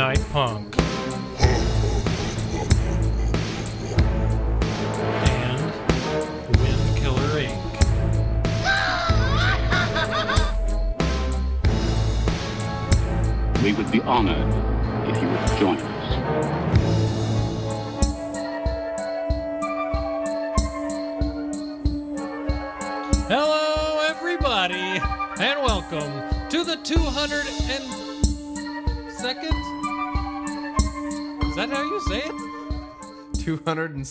Goodnight Punk.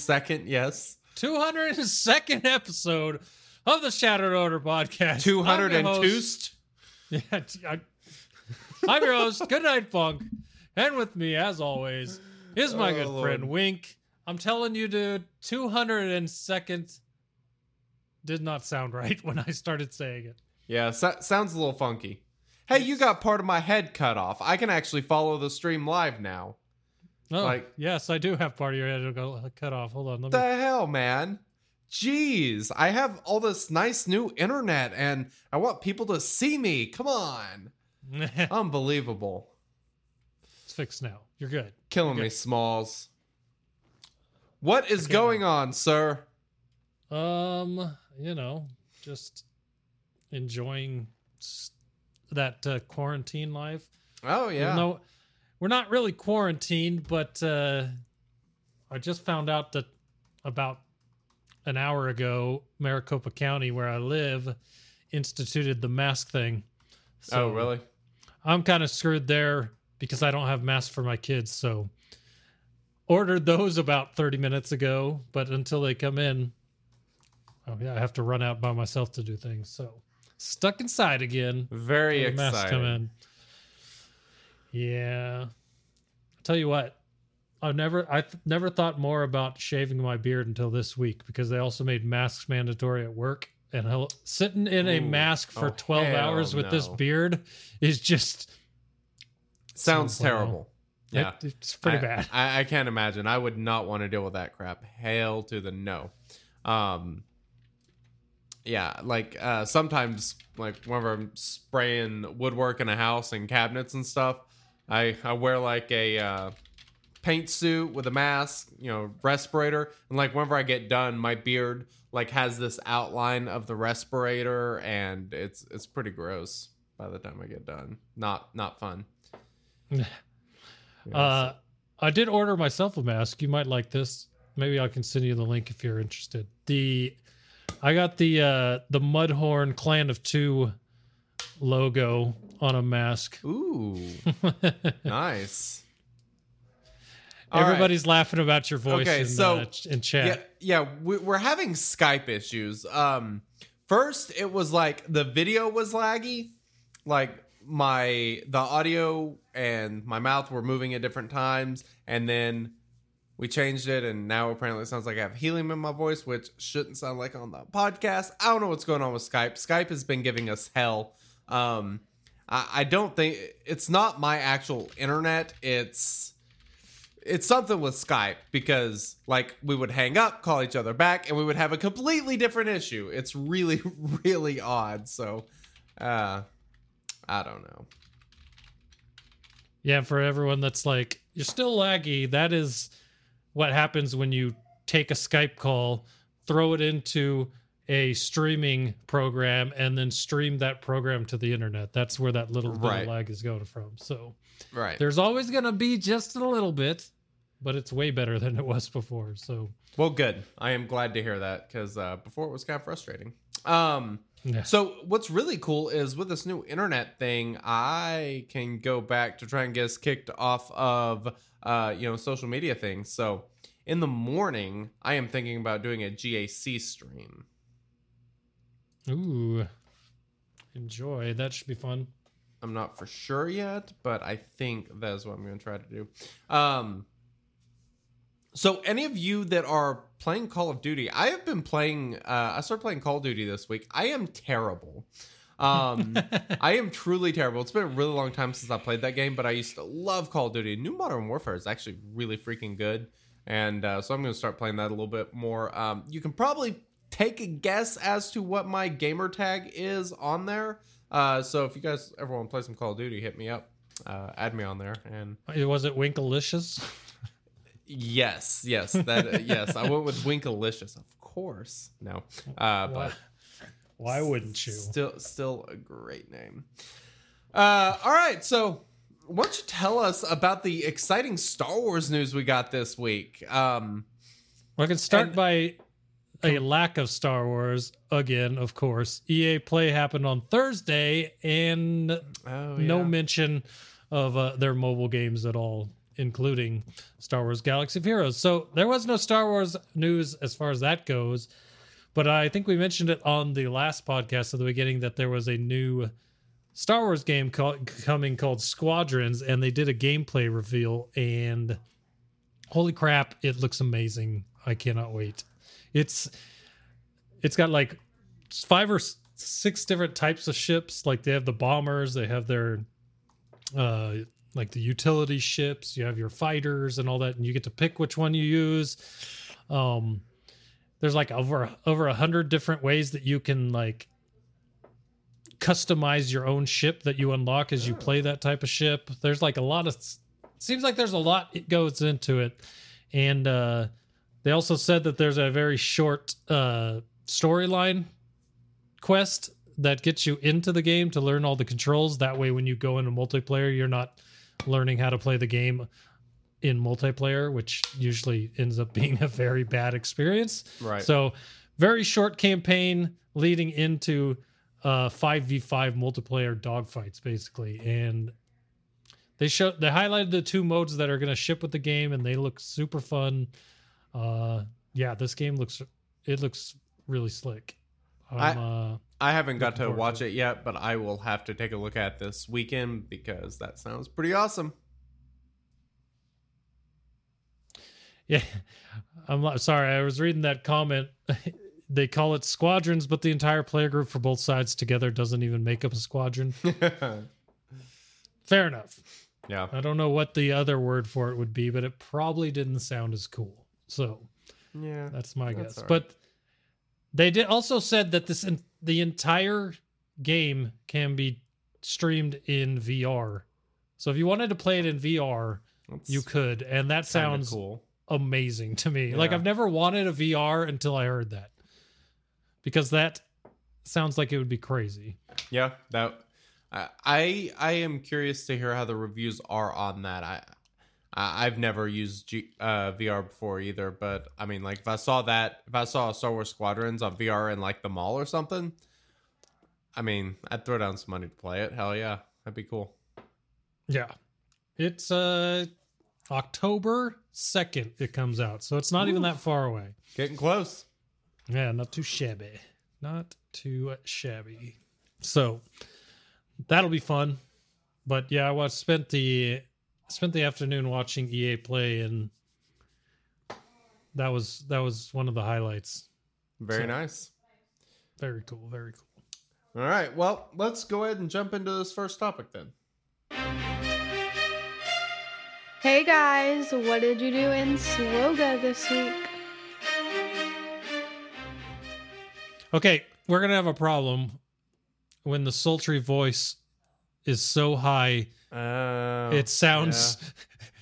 202nd, yes. 202nd episode of the Shattered Order podcast. 200 I'm and your host- twost. Yeah, t- I, I'm your host. Good night, Funk. And with me, as always, is my Oh, good Lord. friend Wink. I'm telling you, dude, 202nd did not sound right when I started saying it. Yeah, so- sounds a little funky. Hey, you got part of my head cut off. I can actually follow the stream live now. Oh, Like- yes, I do have part of your head to go cut off. Hold on, let the hell, man? Jeez, I have all this nice new internet and I want people to see me. Come on. Unbelievable. it's fixed now. You're good. Killing Okay. me, Smalls. What is going on, sir? Um, you know, just enjoying that uh, quarantine life. Oh, yeah. No, we're not really quarantined, but uh, I just found out that about an hour ago, Maricopa County, where I live, instituted the mask thing. oh, really? I'm kind of screwed there because I don't have masks for my kids. So ordered those about 30 minutes ago, but until they come in, oh yeah, I have to run out by myself to do things. So stuck inside again. Very the masks come in. Yeah. I'll tell you what. I've never I th- never thought more about shaving my beard until this week because they also made masks mandatory at work and hell, sitting in a mask for Oh, 12 hours with this beard is just Sounds well, terrible. Yeah. it- it's pretty I- bad. I, I can't imagine. I would not want to deal with that crap. Hail to the no. Um, yeah, like uh, sometimes, like whenever I'm spraying woodwork in a house and cabinets and stuff, I I wear like a uh, paint suit with a mask, you know, respirator, and like whenever I get done, my beard like has this outline of the respirator, and it's it's pretty gross by the time I get done. Not not fun. Uh, I did order myself a mask. You might like this. Maybe I can send you the link if you're interested. The I got the uh the Mudhorn Clan of Two logo on a mask. Ooh, nice. All right. Everybody's laughing about your voice Okay, in, so- uh, in chat. Yeah, yeah, we, we're having Skype issues. Um, first it was like the video was laggy, like my the audio and my mouth were moving at different times, and then we changed it, and now apparently it sounds like I have helium in my voice, which shouldn't sound like on the podcast. I don't know what's going on with Skype. Skype has been giving us hell. Um, I, I don't think it's not my actual internet. It's it's something with Skype because like we would hang up, call each other back, and we would have a completely different issue. It's really, really odd. So uh I don't know. Yeah, for everyone that's like, you're still laggy, that is what happens when you take a Skype call, throw it into a streaming program, and then stream that program to the internet. That's where that little bit Right. of lag is going from. So Right. there's always going to be just a little bit, but it's way better than it was before. So Well, good. I am glad to hear that because uh, before it was kind of frustrating. Um, Yeah. so what's really cool is with this new internet thing, I can go back to try and get us kicked off of uh, you know social media things. So in the morning, I am thinking about doing a GAC stream. Ooh. enjoy. That should be fun. I'm not for sure yet, but I think that is what I'm going to try to do. Um, so, any of you that are playing Call of Duty, I have been playing. Uh, I started playing Call of Duty this week. I am terrible. Um, I am truly terrible. It's been a really long time since I played that game, but I used to love Call of Duty. New Modern Warfare is actually really freaking good, and uh, so I'm going to start playing that a little bit more. Um, you can probably take a guess as to what my gamer tag is on there. Uh, so if you guys ever want to play some Call of Duty, hit me up, uh, add me on there, and Was it Winkalicious? yes, yes, that yes, I went with Winkalicious, of course. No, uh, but Why, why wouldn't you? still, still a great name. Uh, all right, so why don't you tell us about the exciting Star Wars news we got this week? Um, Well, I can start And- by a lack of Star Wars again, of course. EA Play happened on Thursday, and oh, no mention of uh, their mobile games at all, including Star Wars Galaxy of Heroes. So there was no Star Wars news as far as that goes. But I think we mentioned it on the last podcast at the beginning that there was a new Star Wars game called, coming called Squadrons, and they did a gameplay reveal. And holy crap, it looks amazing! I cannot wait. It's it's got like five or six different types of ships. Like they have the bombers, they have their uh like the utility ships, you have your fighters and all that, and you get to pick which one you use. Um there's like over over a hundred different ways that you can like customize your own ship that you unlock as you play that type of ship. There's like a lot of seems like there's a lot it goes into it. And uh they also said that there's a very short uh storyline quest that gets you into the game to learn all the controls. That way, when you go into multiplayer, you're not learning how to play the game in multiplayer, which usually ends up being a very bad experience. Right. So, very short campaign leading into uh 5v5 multiplayer dogfights basically and they show they highlighted the two modes that are going to ship with the game and they look super fun uh yeah this game looks it looks really slick I'm, uh I haven't got to watch to it yet, but I will have to take a look at this weekend because that sounds pretty awesome. Yeah, I'm sorry. I was reading that comment. they call it squadrons, but the entire player group for both sides together doesn't even make up a squadron. Fair enough. yeah. I don't know what the other word for it would be, but it probably didn't sound as cool. So Yeah. that's my That's guess. all right. But they did also said that this in, the entire game can be streamed in VR. So if you wanted to play it in VR, That's you could, and that sounds cool. amazing to me. Like I've never wanted a VR until I heard that. Because that sounds like it would be crazy. Yeah, that I I I am curious to hear how the reviews are on that. I, I I've never used G, uh, VR before either, but I mean, like if I saw that, if I saw Star Wars Squadrons on VR in like the mall or something, I mean, I'd throw down some money to play it. Hell yeah, that'd be cool. Yeah. It's uh October 2nd it comes out. So it's not even that far away. Getting close. Yeah, not too shabby. Not too shabby. So that'll be fun. But yeah, I was spent the spent the afternoon watching EA play and that was that was one of the highlights. Very So- nice. Very cool, very cool. All right, well, let's go ahead and jump into this first topic then. Hey guys, what did you do in Swoga this week? Okay, we're gonna have a problem when the sultry voice is so high. Uh, it sounds.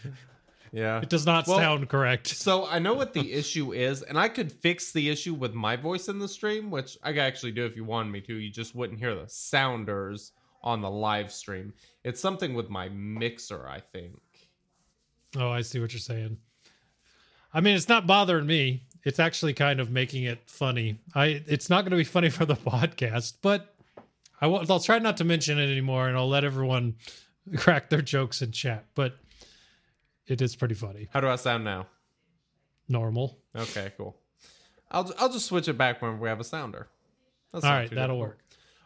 yeah. It does not Well- sound correct. So I know what the issue is, and I could fix the issue with my voice in the stream, which I could actually do if you wanted me to. You just wouldn't hear the sounders on the live stream. It's something with my mixer, I think. Oh, I see what you're saying. I mean, it's not bothering me. It's actually kind of making it funny. I it's not going to be funny for the podcast, but I will, I'll try not to mention it anymore, and I'll let everyone crack their jokes in chat. But it is pretty funny. How do I sound now? Normal. Okay, cool. I'll I'll just switch it back when we have a sounder. That's All right, that'll difficult. work.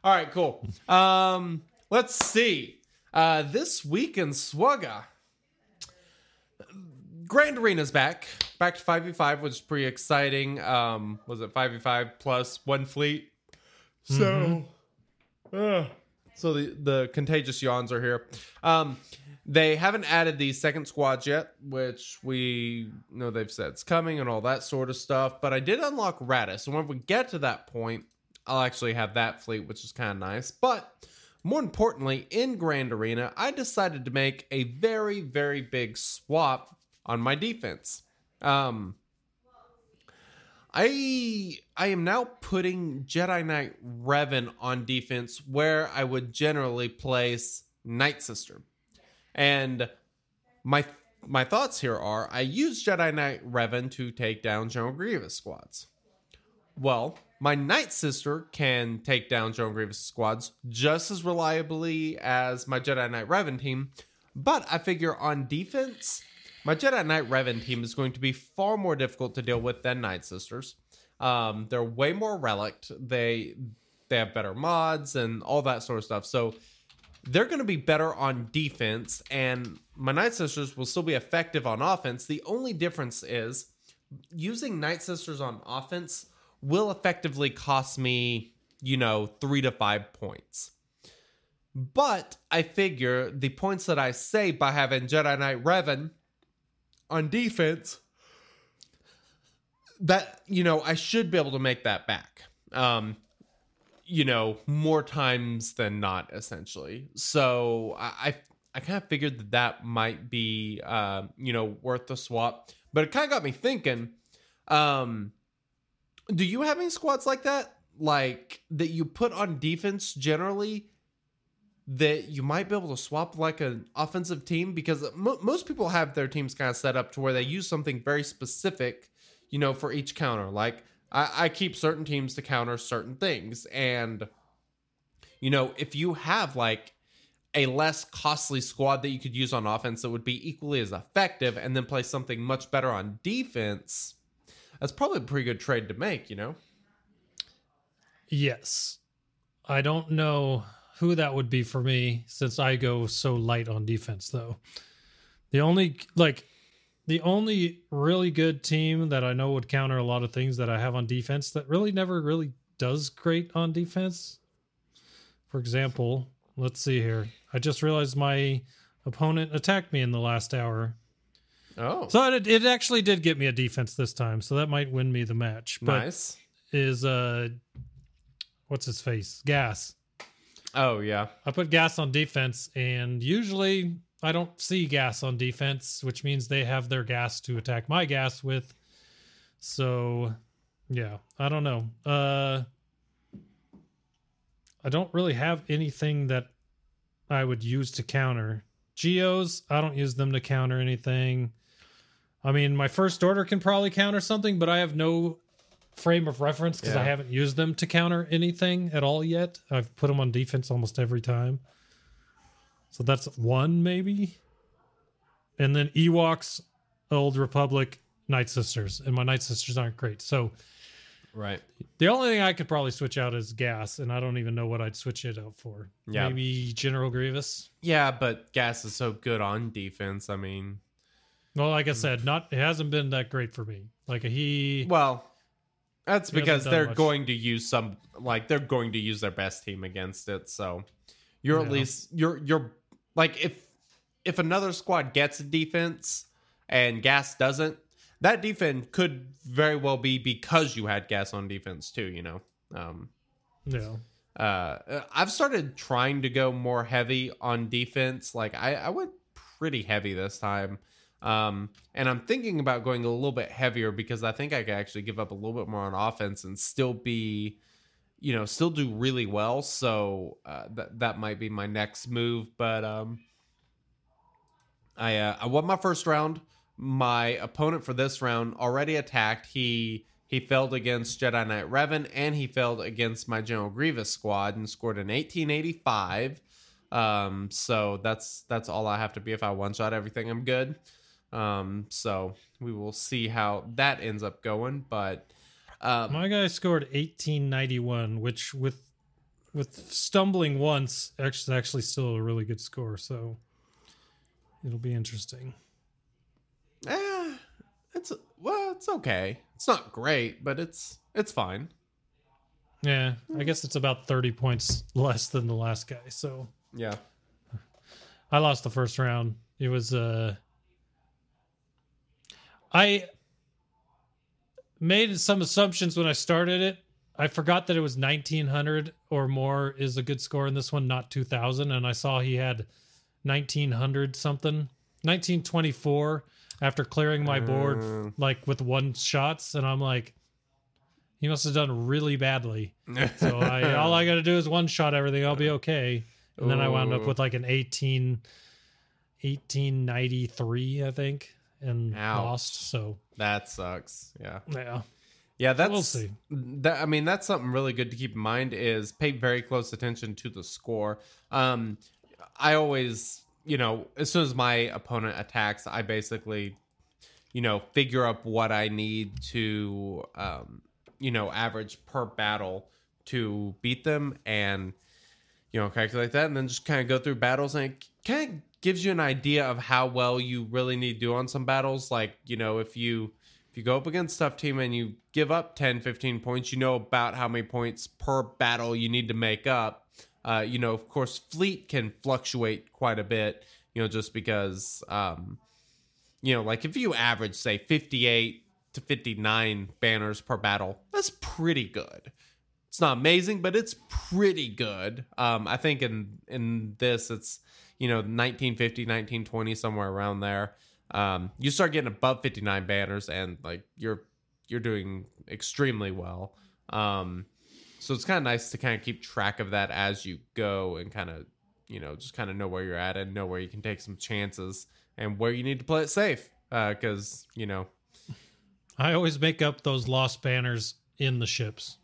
All right, cool. Um, let's see. Uh, this week in Swugga, Grand Arena's back, back to five v five, which is pretty exciting. Um, was it five v five plus one fleet? So, uh, so the the contagious yawns are here. Um, they haven't added the second squads yet, which we know they've said it's coming and all that sort of stuff. But I did unlock Raddus, and when we get to that point, I'll actually have that fleet, which is kind of nice. But more importantly, in Grand Arena, I decided to make a very, very big swap on my defense. Um, I I am now putting Jedi Knight Revan on defense where I would generally place Night Sister. And my my thoughts here are I use Jedi Knight Revan to take down General Grievous squads. Well, my Night Sister can take down General Grievous squads just as reliably as my Jedi Knight Revan team, but I figure on defense, my Jedi Knight Revan team is going to be far more difficult to deal with than Night Sisters. Um, they're way more relict. They they have better mods and all that sort of stuff. So they're going to be better on defense, and my Night Sisters will still be effective on offense. The only difference is using Night Sisters on offense will effectively cost me, you know, three to five points. But I figure the points that I save by having Jedi Knight Revan on defense, that, you know, I should be able to make that back. Um, you know, more times than not, essentially. So I, I, I kind of figured that that might be, uh, you know, worth the swap. But it kind of got me thinking. Um, do you have any squads like that? Like that you put on defense generally that you might be able to swap like an offensive team because mo- most people have their teams kind of set up to where they use something very specific, you know, for each counter. Like I, I keep certain teams to counter certain things, and you know, if you have like a less costly squad that you could use on offense that would be equally as effective, and then play something much better on defense that's probably a pretty good trade to make, you know? Yes. I don't know who that would be for me since I go so light on defense though. The only like the only really good team that I know would counter a lot of things that I have on defense that really never really does great on defense. For example, let's see here. I just realized my opponent attacked me in the last hour. Oh, So it, it actually did get me a defense this time, so that might win me the match. But nice. is uh what's his face? Gas. Oh yeah, I put gas on defense and usually I don't see gas on defense, which means they have their gas to attack my gas with. So yeah, I don't know. Uh I don't really have anything that I would use to counter. Geos, I don't use them to counter anything. I mean, my first order can probably counter something, but I have no frame of reference because I haven't used them to counter anything at all yet. I've put them on defense almost every time. So that's one maybe. And then Ewoks, Old Republic, Night Sisters. And my Night Sisters aren't great. So right. the only thing I could probably switch out is gas, and I don't even know what I'd switch it out for. Yeah. Maybe General Grievous. Yeah, but Gas is so good on defense. I mean, Well, like I said, not it hasn't been that great for me. Like he well, that's He because they're much. going to use some like they're going to use their best team against it. So you're at least you're you're like if if another squad gets a defense and Gas doesn't, that defense could very well be because you had Gas on defense too. You know. Um, yeah. uh i've started trying to go more heavy on defense like i i went pretty heavy this time um and i'm thinking about going a little bit heavier because i think i could actually give up a little bit more on offense and still be you know still do really well so uh, that that might be my next move but um i uh, i won my first round my opponent for this round already attacked he he failed against Jedi Knight Revan and he failed against my General Grievous squad and scored an 1885. Um, so that's that's all I have to be. If I one shot everything, I'm good. Um, so we will see how that ends up going. But um, My guy scored 1891, which with with stumbling once, actually, actually still a really good score. So it'll be interesting. Eh, it's well, it's okay. It's not great, but it's it's fine. Yeah, I guess it's about 30 points less than the last guy. So Yeah. I lost the first round. It was uh I made some assumptions when I started it. I forgot that it was 1900 or more is a good score in this one, not 2000 and I saw he had 1900 something. 1924 after clearing my board Mm. like with one shots and I'm like he must have done really badly. So I all I got to do is one shot everything. I'll be okay. And then I wound up with like an 18 1893, I think, and Ow. lost. So, that sucks. Yeah. yeah. Yeah, that's We'll see. That I mean, that's something really good to keep in mind is pay very close attention to the score. Um, I always, you know, as soon as my opponent attacks, I basically, you know, figure up what I need to, um, you know, average per battle to beat them, and you know, calculate that, and then just kind of go through battles, and kind of gives you an idea of how well you really need to do on some battles. Like, you know, if you if you go up against tough team and you give up 10 15 points you know about how many points per battle you need to make up uh, you know of course fleet can fluctuate quite a bit you know just because um, you know like if you average say 58 to 59 banners per battle that's pretty good it's not amazing but it's pretty good. Um, i think in in this it's you know 1950 1920 somewhere around there. Um, you start getting above 59 banners and like you're you're doing extremely well. Um, so it's kind of nice to kind of keep track of that as you go and kind of you know just kind of know where you're at and know where you can take some chances and where you need to play it safe because you know. I always make up those lost banners in the ships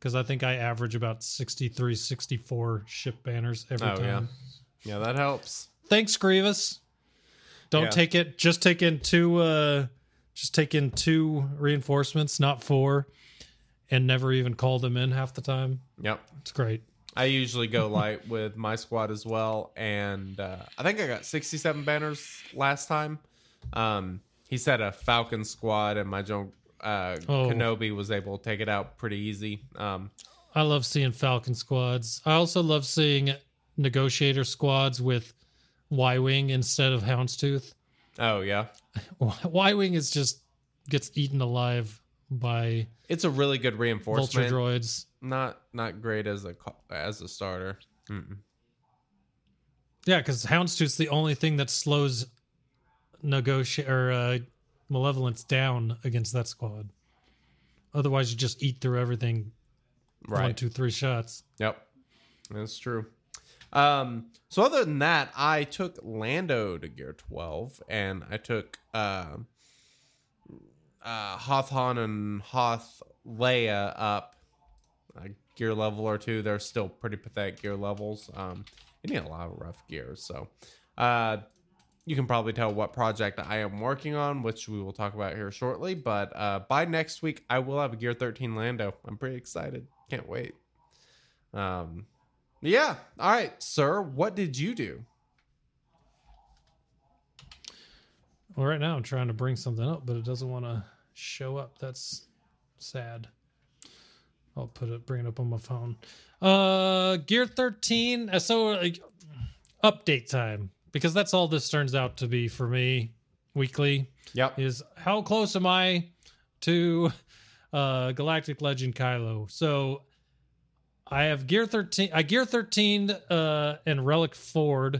because I think I average about 63, 64 ship banners every Oh, yeah. time. yeah that helps Thanks, Grievous. Don't Yeah. take it. Just take in two. Uh, just take in two reinforcements, not four, and never even call them in half the time. yep It's great. I usually go light with my squad as well, and uh, I think I got 67 banners last time. Um, he said a Falcon squad, and my Joe uh, Oh. Kenobi was able to take it out pretty easy. Um, I love seeing Falcon squads. I also love seeing negotiator squads with Y Wing instead of Houndstooth. oh yeah, Y Wing is just gets eaten alive by it's a really good vulture reinforcement. droids. Not not great as a as a starter. Mm-mm. Yeah, because Houndstooth's the only thing that slows negotiate or uh, malevolence down against that squad. Otherwise, you just eat through everything. One, Right. two, three shots. Yep, that's true. Um, so other than that, I took Lando to gear twelve, and I took uh, uh, Hoth Han and Hoth Leia up a gear level or two. They're still pretty pathetic gear levels. Um, you need a lot of rough gears, so uh, you can probably tell what project I am working on, which we will talk about here shortly. But uh, by next week, I will have a Gear 13 Lando. I'm pretty excited. Can't wait. Um, yeah. All right, sir. What did you do? Well, right now I'm trying to bring something up, but it doesn't want to show up. That's sad. I'll put it, bring it up on my phone. Uh, Gear 13. uh, So, update time because that's all this turns out to be for me weekly. Yep. is how close am I to uh Galactic Legend Kylo? So I have Gear 13 I Gear 13 uh and Relic 4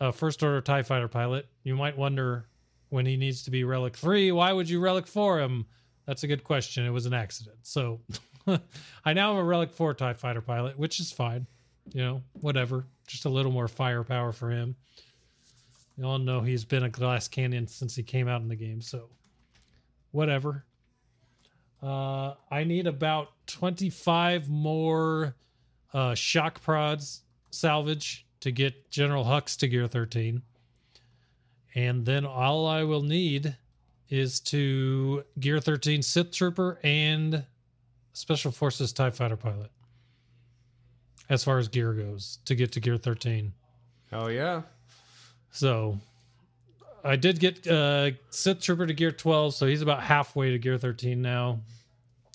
uh first order TIE fighter pilot. You might wonder when he needs to be Relic 3, why would you Relic 4 him? That's a good question. It was an accident. So I now have a Relic 4 TIE fighter pilot, which is fine. You know, whatever. Just a little more firepower for him. You all know he's been a glass cannon since he came out in the game, so whatever. Uh, I need about 25 more uh, shock prods salvage to get General Hux to gear 13. And then all I will need is to gear 13 Sith Trooper and Special Forces TIE Fighter pilot. As far as gear goes to get to gear 13. Oh yeah. So I did get uh Sith Trooper to gear 12, so he's about halfway to gear 13 now.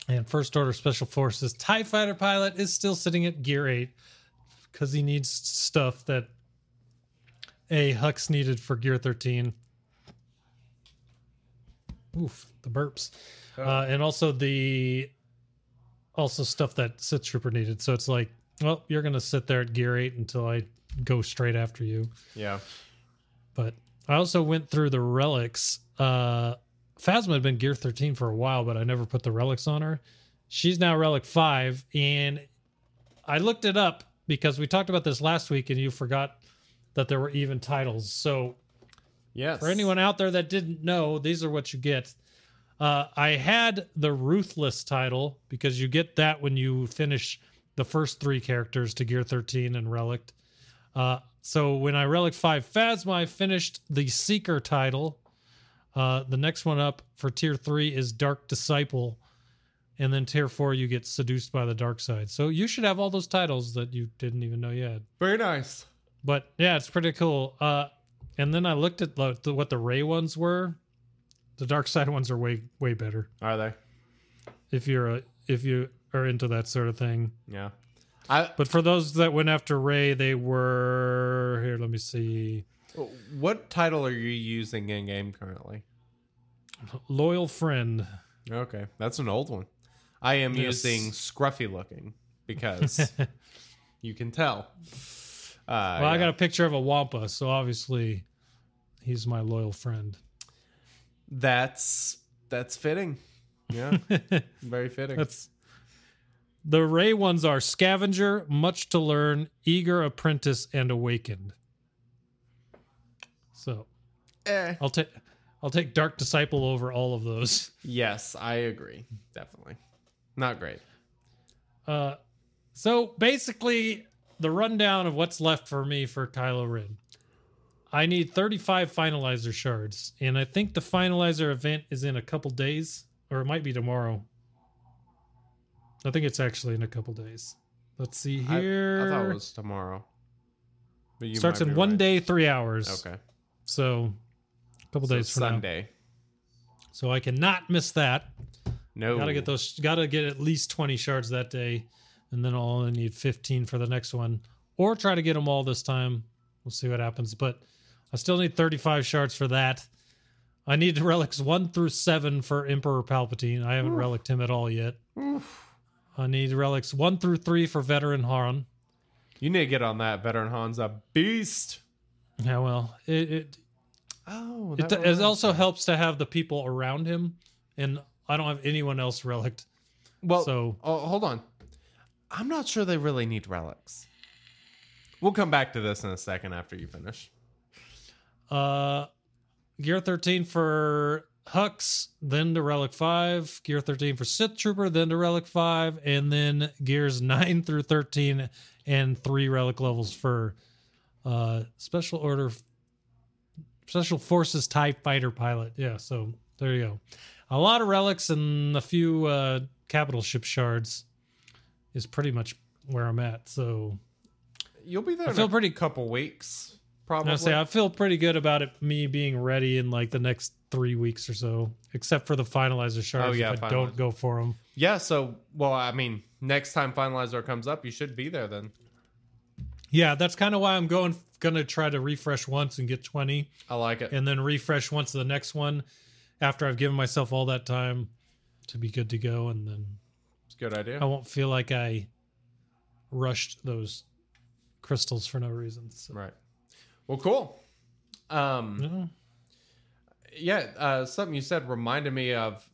And First Order Special Forces TIE Fighter pilot is still sitting at gear 8 because he needs stuff that a Hux needed for gear 13. Oof, the burps. Uh, and also the also stuff that Sith Trooper needed. So it's like, well, you're gonna sit there at gear eight until I go straight after you. Yeah. But I also went through the relics. Uh Phasma had been gear 13 for a while, but I never put the relics on her. She's now relic 5 and I looked it up because we talked about this last week and you forgot that there were even titles. So Yes. for anyone out there that didn't know, these are what you get. Uh, I had the Ruthless title because you get that when you finish the first three characters to Gear 13 and Relic. Uh, so when I Relic 5 Phasma, I finished the Seeker title. Uh, the next one up for Tier 3 is Dark Disciple. And then Tier 4, you get Seduced by the Dark Side. So you should have all those titles that you didn't even know you had Very nice. but yeah, it's pretty cool. Uh, and then I looked at the, the, what the Rey ones were. The dark side ones are way way better Are they? if you're a, if you are into that sort of thing. Yeah. I But for those that went after Rey, they were here. Let me see. what title are you using in game currently? Loyal friend. Okay. That's an old one. I am Yes. using scruffy looking because you can tell. Uh, Well, I got a picture of a Wampa, so obviously he's my loyal friend. That's that's fitting. Yeah. Very fitting. That's the Rey ones are Scavenger, Much to Learn, Eager Apprentice, and Awakened. So eh. I'll take I'll take Dark Disciple over all of those. Yes, I agree. Definitely. Not great. Uh, so basically, the rundown of what's left for me for Kylo Ren. I need 35 finalizer shards, and I think the finalizer event is in a couple days, or it might be tomorrow. I think it's actually in a couple days. Let's see here. I, thought it was tomorrow. But you Starts in one right. day, three hours. Okay. So a couple So days from now. Sunday. So I cannot miss that. No. Gotta get those. Gotta get at least twenty shards that day, and then I'll only need fifteen for the next one, or try to get them all this time. We'll see what happens. But I still need thirty-five shards for that. I need relics one through seven for Emperor Palpatine. I haven't relicked him at all yet. I need relics one through three for Veteran Han. You need to get on that. Veteran Han's a beast. Yeah, well, it it, Oh, it, it also helps to have the people around him, and I don't have anyone else relicked. Well, so- oh, hold on. I'm not sure they really need relics. We'll come back to this in a second after you finish. Uh, Gear 13 for Hux, then to Relic 5. Gear 13 for Sith Trooper, then to Relic 5. And then Gears 9 through 13 and three Relic levels for uh, Special Order, Special Forces TIE Fighter Pilot. Yeah, so there you go. A lot of relics and a few uh, capital ship shards is pretty much where I'm at. So You'll be there. I in feel a pretty- couple weeks, I say I feel pretty good about it. Me being ready in like the next three weeks or so, except for the finalizer shards. Oh, yeah, if I finalizer. don't go for them. yeah. So, well, I mean, next time finalizer comes up, you should be there then. Yeah, that's kind of why I'm going. Gonna try to refresh once and get twenty, I like it. and then refresh once the next one after I've given myself all that time to be good to go, and then It's a good idea. I won't feel like I rushed those crystals for no reason. So, Right. Well, cool. Um, no. yeah, uh, something you said reminded me of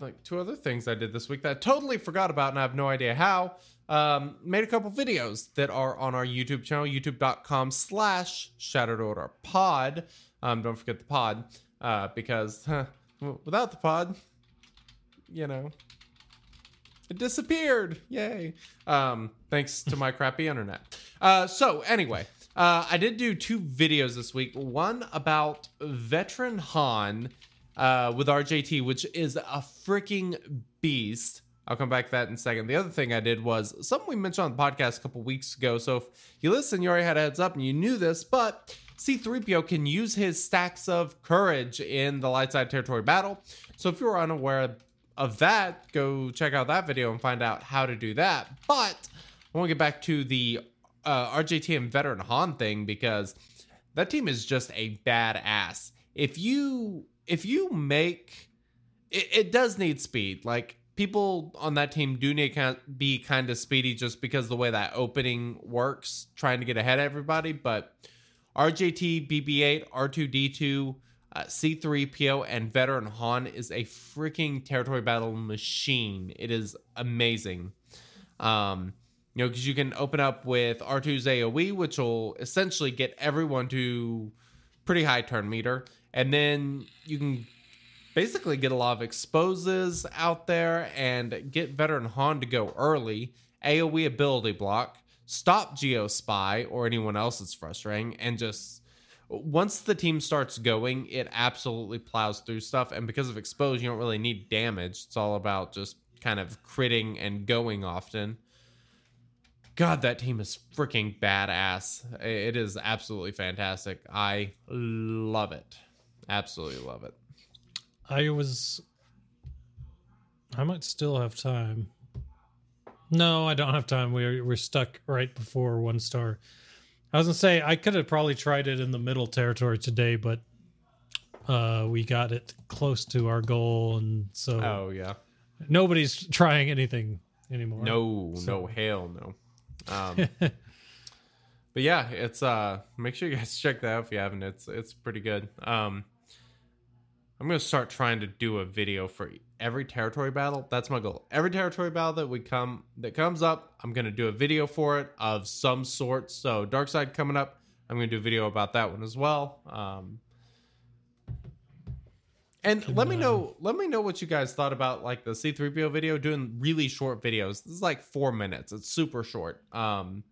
like two other things I did this week that I totally forgot about and I have no idea how. Um, made a couple videos that are on our YouTube channel, youtube.com slash Shattered Order Pod. Um, don't forget the pod, uh, because huh, without the pod, you know, it disappeared. Yay. Um, thanks to my crappy internet. Uh, so anyway, uh, I did do two videos this week. One about veteran Han uh, with RJT, which is a freaking beast. I'll come back to that in a second. The other thing I did was something we mentioned on the podcast a couple weeks ago. So if you listen, you already had a heads up and you knew this, but C3PO can use his stacks of courage in the light side territory battle. So if you're unaware of that, go check out that video and find out how to do that. But I want to get back to the uh, RJT and veteran Han thing because that team is just a badass. If you if you make it, it does need speed. Like people on that team do need to be kind of speedy just because the way that opening works, trying to get ahead of everybody. But RJT, BB8, R2D2, uh, C3PO, and veteran Han is a freaking territory battle machine. It is amazing. Um, you know, because you can open up with R2's AoE, which will essentially get everyone to pretty high turn meter, and then you can basically get a lot of exposes out there and get veteran Han to go early, AoE ability block, stop Geo Spy or anyone else that's frustrating, and just once the team starts going, it absolutely plows through stuff. And because of expose, you don't really need damage. It's all about just kind of critting and going often. God, that team is freaking badass. It is absolutely fantastic. I love it. Absolutely love it. I was. I might still have time. No, I don't have time. We're we're stuck right before one star. I was gonna say I could have probably tried it in the middle territory today, but uh, we got it close to our goal, and so Oh yeah. nobody's trying anything anymore. No, So- no, hell no. Um, but yeah, it's uh make sure you guys check that out if you haven't. It's it's pretty good. Um I'm gonna start trying to do a video for every territory battle. That's my goal. Every territory battle that we come that comes up, I'm gonna do a video for it of some sort. So Dark Side coming up, I'm gonna do a video about that one as well. Um and let me know let me know what you guys thought about like the C3PO video doing really short videos. This is like 4 minutes. It's super short. Um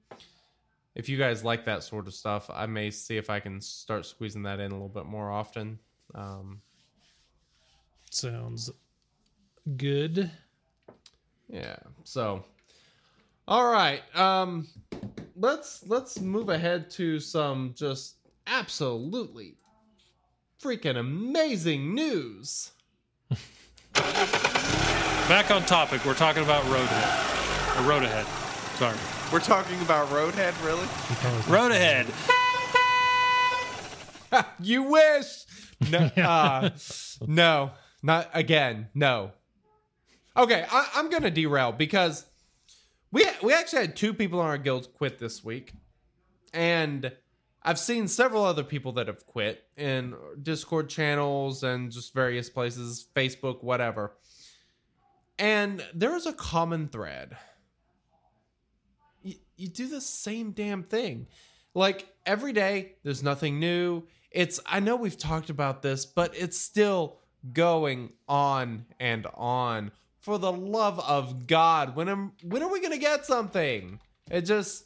if you guys like that sort of stuff, I may see if I can start squeezing that in a little bit more often. Um Sounds good. Yeah. So all right. Um let's let's move ahead to some just absolutely freaking amazing news. Back on topic. We're talking about road ahead. Or road ahead. Sorry. We're talking about Roadhead, really? Road ahead. you wish. No, uh, no, not again. No. Okay, I, I'm gonna derail because we we actually had two people on our guild quit this week, and I've seen several other people that have quit in Discord channels and just various places, Facebook, whatever. And there is a common thread. You, you do the same damn thing. Like every day, there's nothing new. It's, I know we've talked about this, but it's still going on and on. For the love of God, when am when are we gonna get something? It just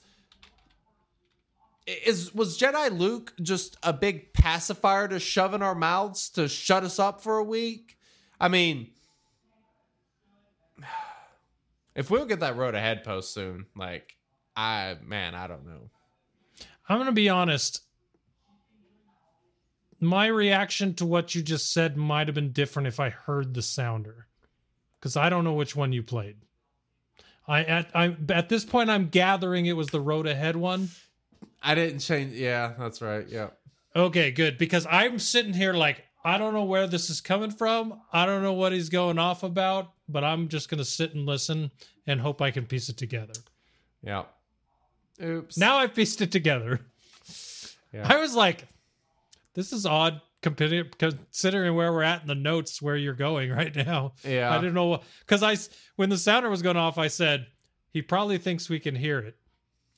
is was Jedi Luke just a big pacifier to shove in our mouths to shut us up for a week? I mean, if we'll get that road ahead post soon, like I man, I don't know. I'm to be honest. My reaction to what you just said might have been different if I heard the sounder, because I don't know which one you played. I at I at this point I'm gathering it was the road ahead one. I didn't change. Yeah, that's right. Yeah. Okay, good because I'm sitting here like I don't know where this is coming from. I don't know what he's going off about, but I'm just gonna sit and listen and hope I can piece it together. Yeah. Oops. Now I pieced it together. Yeah. I was like, this is odd considering considering where we're at in the notes where you're going right now. Yeah. I didn't know because I when the sounder was going off, I said he probably thinks we can hear it,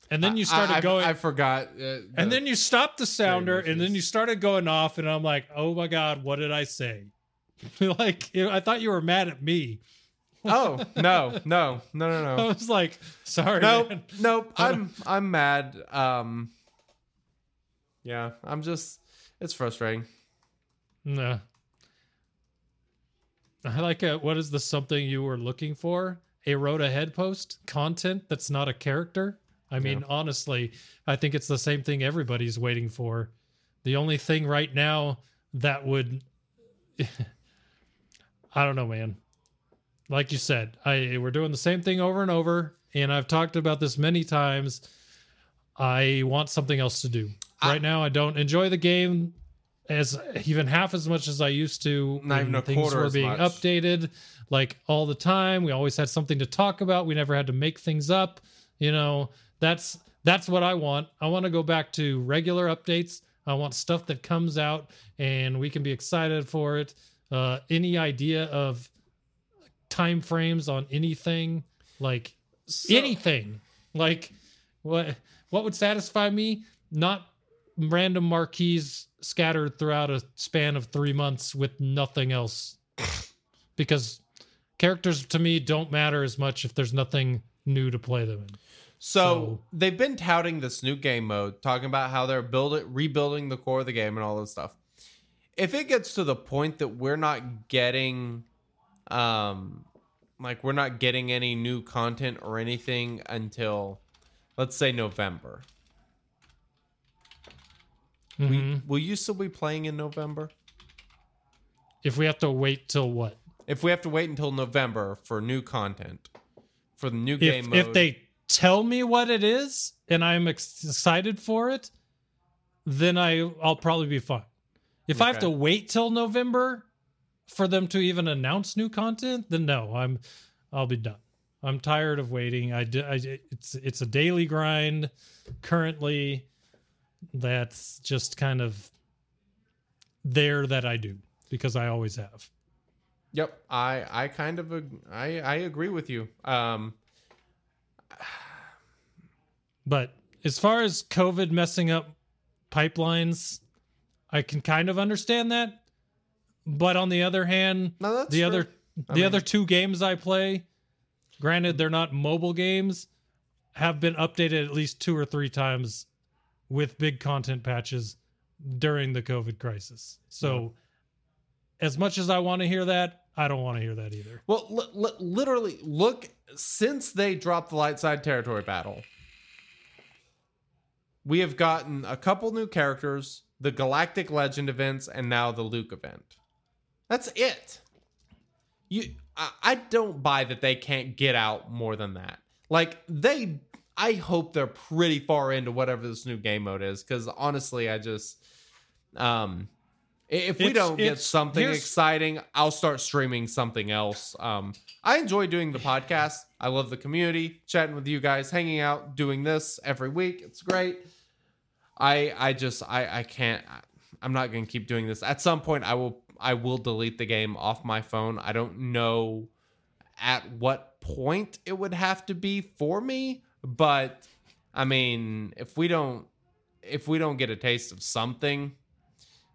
and then you started I, I- going, I forgot. Uh, and then you stopped the sounder, and then you started going off, and I'm like, oh my god, what did I say? like I thought you were mad at me. oh no no no no no! I was like, sorry, nope man. nope. I'm I'm mad. Um. Yeah, I'm just. It's frustrating. No. I like it. What is the something you were looking for? a road ahead post content that's not a character. I mean, honestly, I think it's the same thing everybody's waiting for. The only thing right now that would I don't know, man. Like you said, I we're doing the same thing over and over, and I've talked about this many times. I want something else to do. right now, I don't enjoy the game as even half as much as I used to. Not even a things quarter were being much. updated like all the time. We always had something to talk about. We never had to make things up. You know, that's that's what I want. I want to go back to regular updates. I want stuff that comes out and we can be excited for it. Uh, any idea of time frames on anything like anything like what what would satisfy me not random marquees scattered throughout a span of three months with nothing else because characters to me don't matter as much if there's nothing new to play them in So, So- they've been touting this new game mode, talking about how they're building, rebuilding the core of the game and all this stuff. If it gets to the point that we're not getting, um, like we're not getting any new content or anything until, let's say November, we, Mhm. will you still be playing in November? if we have to wait till what If we have to wait until November for new content, for the new if, game mode, if they tell me what it is and i'm ex- excited for it then i i'll probably be fine. If i have to wait till november for them to even announce new content then no i'm i'll be done. I'm tired of waiting. I, d- I- it's it's a daily grind currently that's just kind of there that i do because i always have. Yep, I I kind of ag- I I agree with you. Um, But as far as COVID messing up pipelines, I can kind of understand that. But on the other hand, No, the true. other I the mean- other two games I play, granted they're not mobile games, have been updated at least two or three times with big content patches during the COVID crisis. So as much as I want to hear that, I don't want to hear that either. Well, li- li- literally, look since they dropped the light side territory battle, we have gotten a couple new characters, the Galactic Legend events, and now the Luke event. That's it. You, I, I don't buy that they can't get out more than that. Like they, I hope they're pretty far into whatever this new game mode is, because honestly, I just, um, if we It's- don't get something exciting, I'll start streaming something else. Um, I enjoy doing the podcast. I love the community, chatting with you guys, hanging out, doing this every week. It's great. I I just I I can't. I'm not gonna keep doing this. At some point, I will I will delete the game off my phone. I don't know at what point it would have to be for me, but I mean, if we don't if we don't get a taste of something,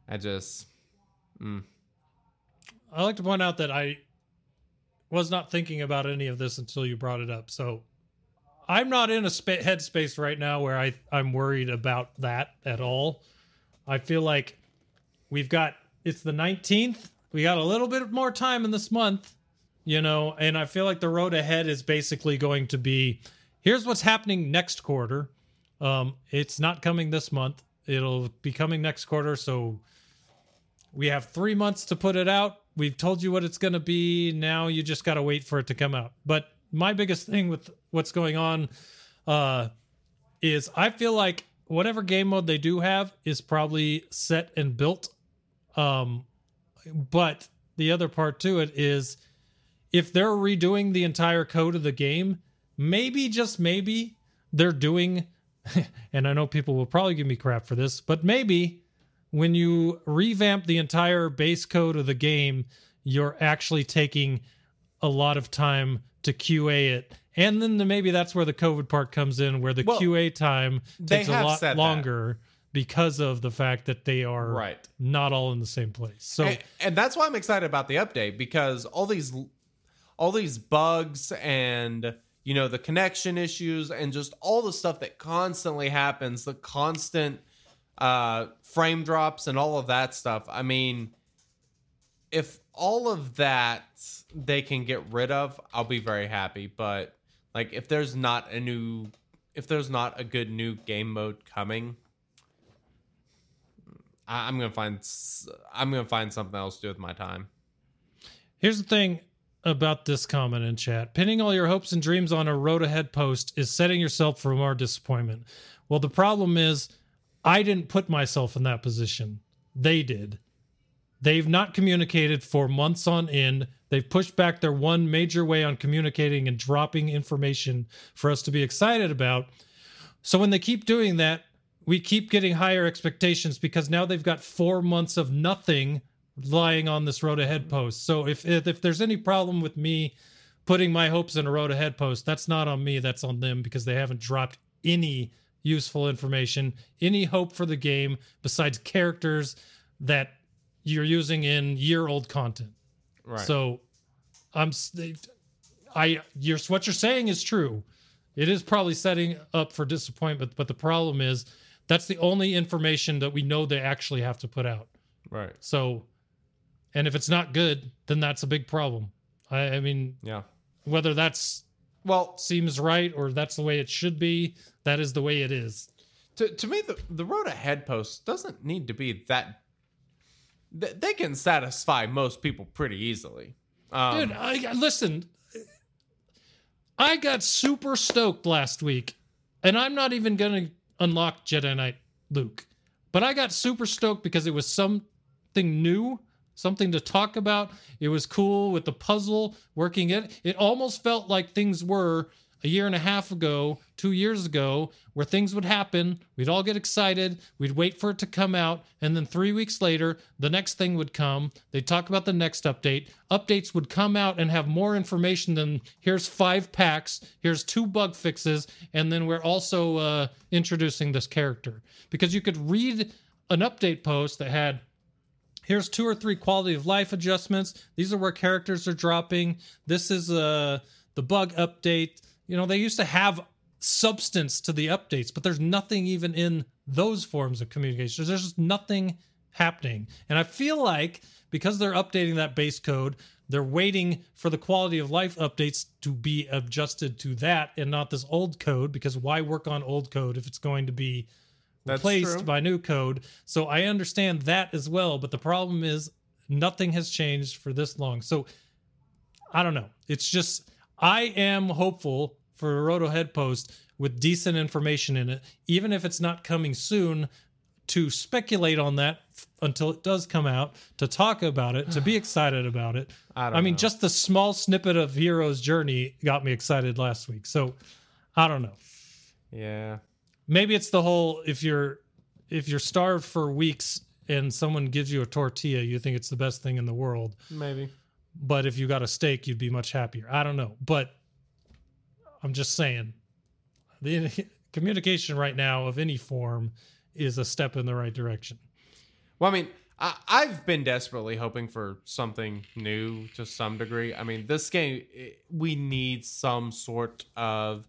I just mm, I like to point out that I was not thinking about any of this until you brought it up. So I'm not in a spa- headspace right now where I I'm worried about that at all. I feel like we've got it's the 19th. We got a little bit more time in this month, you know, and I feel like the road ahead is basically going to be here's what's happening next quarter. Um it's not coming this month. It'll be coming next quarter, so we have three months to put it out. We've told you what it's going to be. Now you just got to wait for it to come out. But my biggest thing with what's going on uh, is I feel like whatever game mode they do have is probably set and built. Um, but the other part to it is if they're redoing the entire code of the game, maybe just maybe they're doing, and I know people will probably give me crap for this, but maybe when you revamp the entire base code of the game, you're actually taking a lot of time to QA it. And then the, maybe that's where the COVID part comes in, where the Well, QA time takes a lot said that. longer because of the fact that they are Right. not all in the same place. So and, and that's why I'm excited about the update because all these all these bugs and you know the connection issues and just all the stuff that constantly happens, the constant uh frame drops and all of that stuff. I mean, if all of that they can get rid of, I'll be very happy. But like if there's not a new if there's not a good new game mode coming, I, I'm gonna find I'm gonna find something else to do with my time. Here's the thing about this comment in chat pinning all your hopes and dreams on a road ahead post is setting yourself for more disappointment. Well, the problem is, I didn't put myself in that position. They did. They've not communicated for months on end. They've pushed back their one major way on communicating and dropping information for us to be excited about. So when they keep doing that, we keep getting higher expectations because now they've got four months of nothing lying on this road ahead post. So if if, if there's any problem with me putting my hopes in a road ahead post, that's not on me, that's on them because they haven't dropped any useful information, any hope for the game besides characters that you're using in year old content. Right. So I'm I you're what you're saying is true. It is probably setting up for disappointment, but the problem is that's the only information that we know they actually have to put out. right. So and if it's not good, then that's a big problem. I, I mean, Yeah. whether that's Well, seems right or that's the way it should be, that is the way it is. to, to me the, the road ahead post doesn't need to be that th- they can satisfy most people pretty easily um, Dude, I listen. I got super stoked last week, and I'm not even gonna unlock Jedi Knight Luke, but I got super stoked because it was something new, something to talk about. It was cool with the puzzle working it. It almost felt like things were a year and a half ago, two years ago, where things would happen. We'd all get excited. We'd wait for it to come out. And then three weeks later, the next thing would come. They'd talk about the next update. Updates would come out and have more information than here's five packs, here's two bug fixes, and then we're also uh, introducing this character. Because you could read an update post that had here's two or three quality of life adjustments. These are where characters are dropping. This is uh the bug update. You know they used to have substance to the updates but there's nothing even in those forms of communication. There's just nothing happening. And i feel like because they're updating that base code they're waiting for the quality of life updates to be adjusted to that and not this old code because why work on old code if it's going to be That's replaced true. by new code. So I understand that as well, but the problem is nothing has changed for this long. So I don't know. It's just I am hopeful for a road ahead post with decent information in it, even if it's not coming soon. To speculate on that f- until it does come out, to talk about it, to be excited about it. I don't mean, know. just the small snippet of Hero's journey got me excited last week. So I don't know yeah maybe it's the whole if you're if you're starved for weeks and someone gives you a tortilla you think it's the best thing in the world. Maybe. But if you got a steak you'd be much happier. I don't know. But i'm just saying the communication right now of any form is a step in the right direction. Well, I mean, I, I've been desperately hoping for something new to some degree. I mean, this game, it- we need some sort of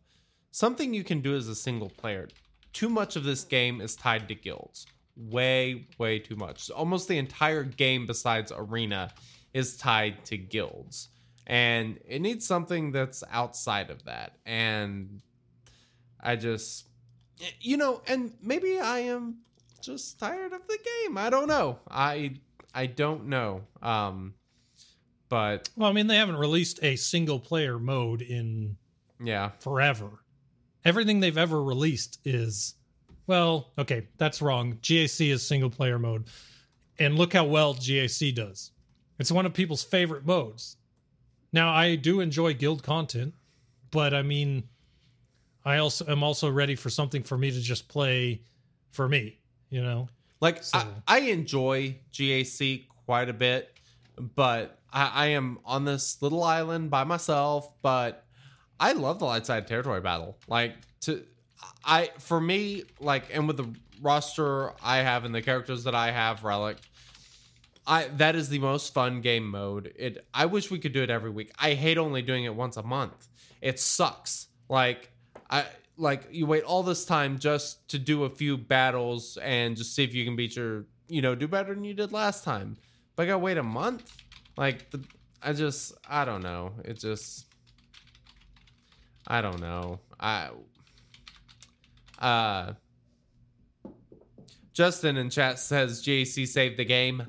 something you can do as a single player. Too much of this game is tied to guilds. Way, way too much. Almost the entire game, besides Arena, is tied to guilds. And it needs something that's outside of that. And I just, you know, and maybe I am just tired of the game. I don't know. I I don't know. Um but well i mean they haven't released a single player mode in yeah. forever. Everything they've ever released is, well, okay, that's wrong. GAC is single player mode. And look how well GAC does. It's one of people's favorite modes. Now, I do enjoy guild content, but I mean, I also am also ready for something for me to just play for me, you know? Like So- I, I enjoy GAC quite a bit, but I, I am on this little island by myself, but I love the light side territory battle. Like to I for me, like and with the roster I have and the characters that I have, Relic, I that is the most fun game mode. It I wish we could do it every week. I hate only doing it once a month. It sucks. Like I like you wait all this time just to do a few battles and just see if you can beat your you know do better than you did last time. But I gotta wait a month. Like the, I just I don't know. It just I don't know. I uh Justin in chat says GAC saved the game.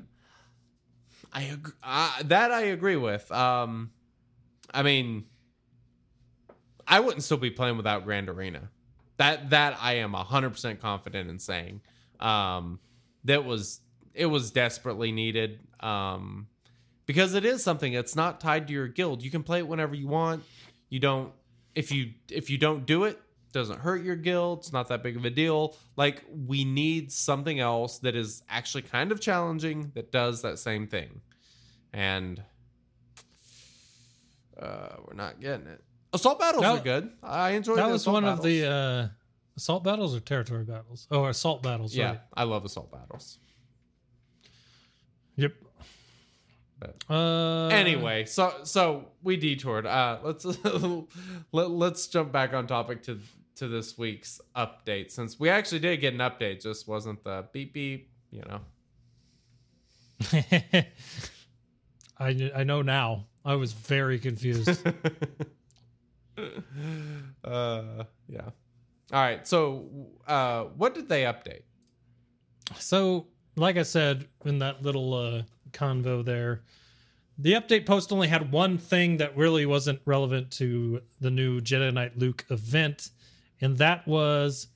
I agree, uh, that I agree with. Um I mean I wouldn't still be playing without Grand Arena. That that I am 100% confident in saying. Um that was it was desperately needed. Um because it is something that's not tied to your guild. You can play it whenever you want. You don't if you if you don't do it, doesn't hurt your guild. It's not that big of a deal. Like we need something else that is actually kind of challenging that does that same thing. And uh we're not getting it. Assault battles That- are good. I enjoyed that was one of the uh, assault battles or territory battles. Oh, assault battles. Yeah, Right. I love assault battles. Yep. But Uh, anyway, so so we detoured. Uh, let's let, let's jump back on topic to to this week's update since we actually did get an update. Just wasn't the beep beep. You know. I I know now. I was very confused. uh, yeah. All right. So, uh, what did they update? so, like I said in that little uh, convo there, the update post only had one thing that really wasn't relevant to the new Jedi Knight Luke event, and that was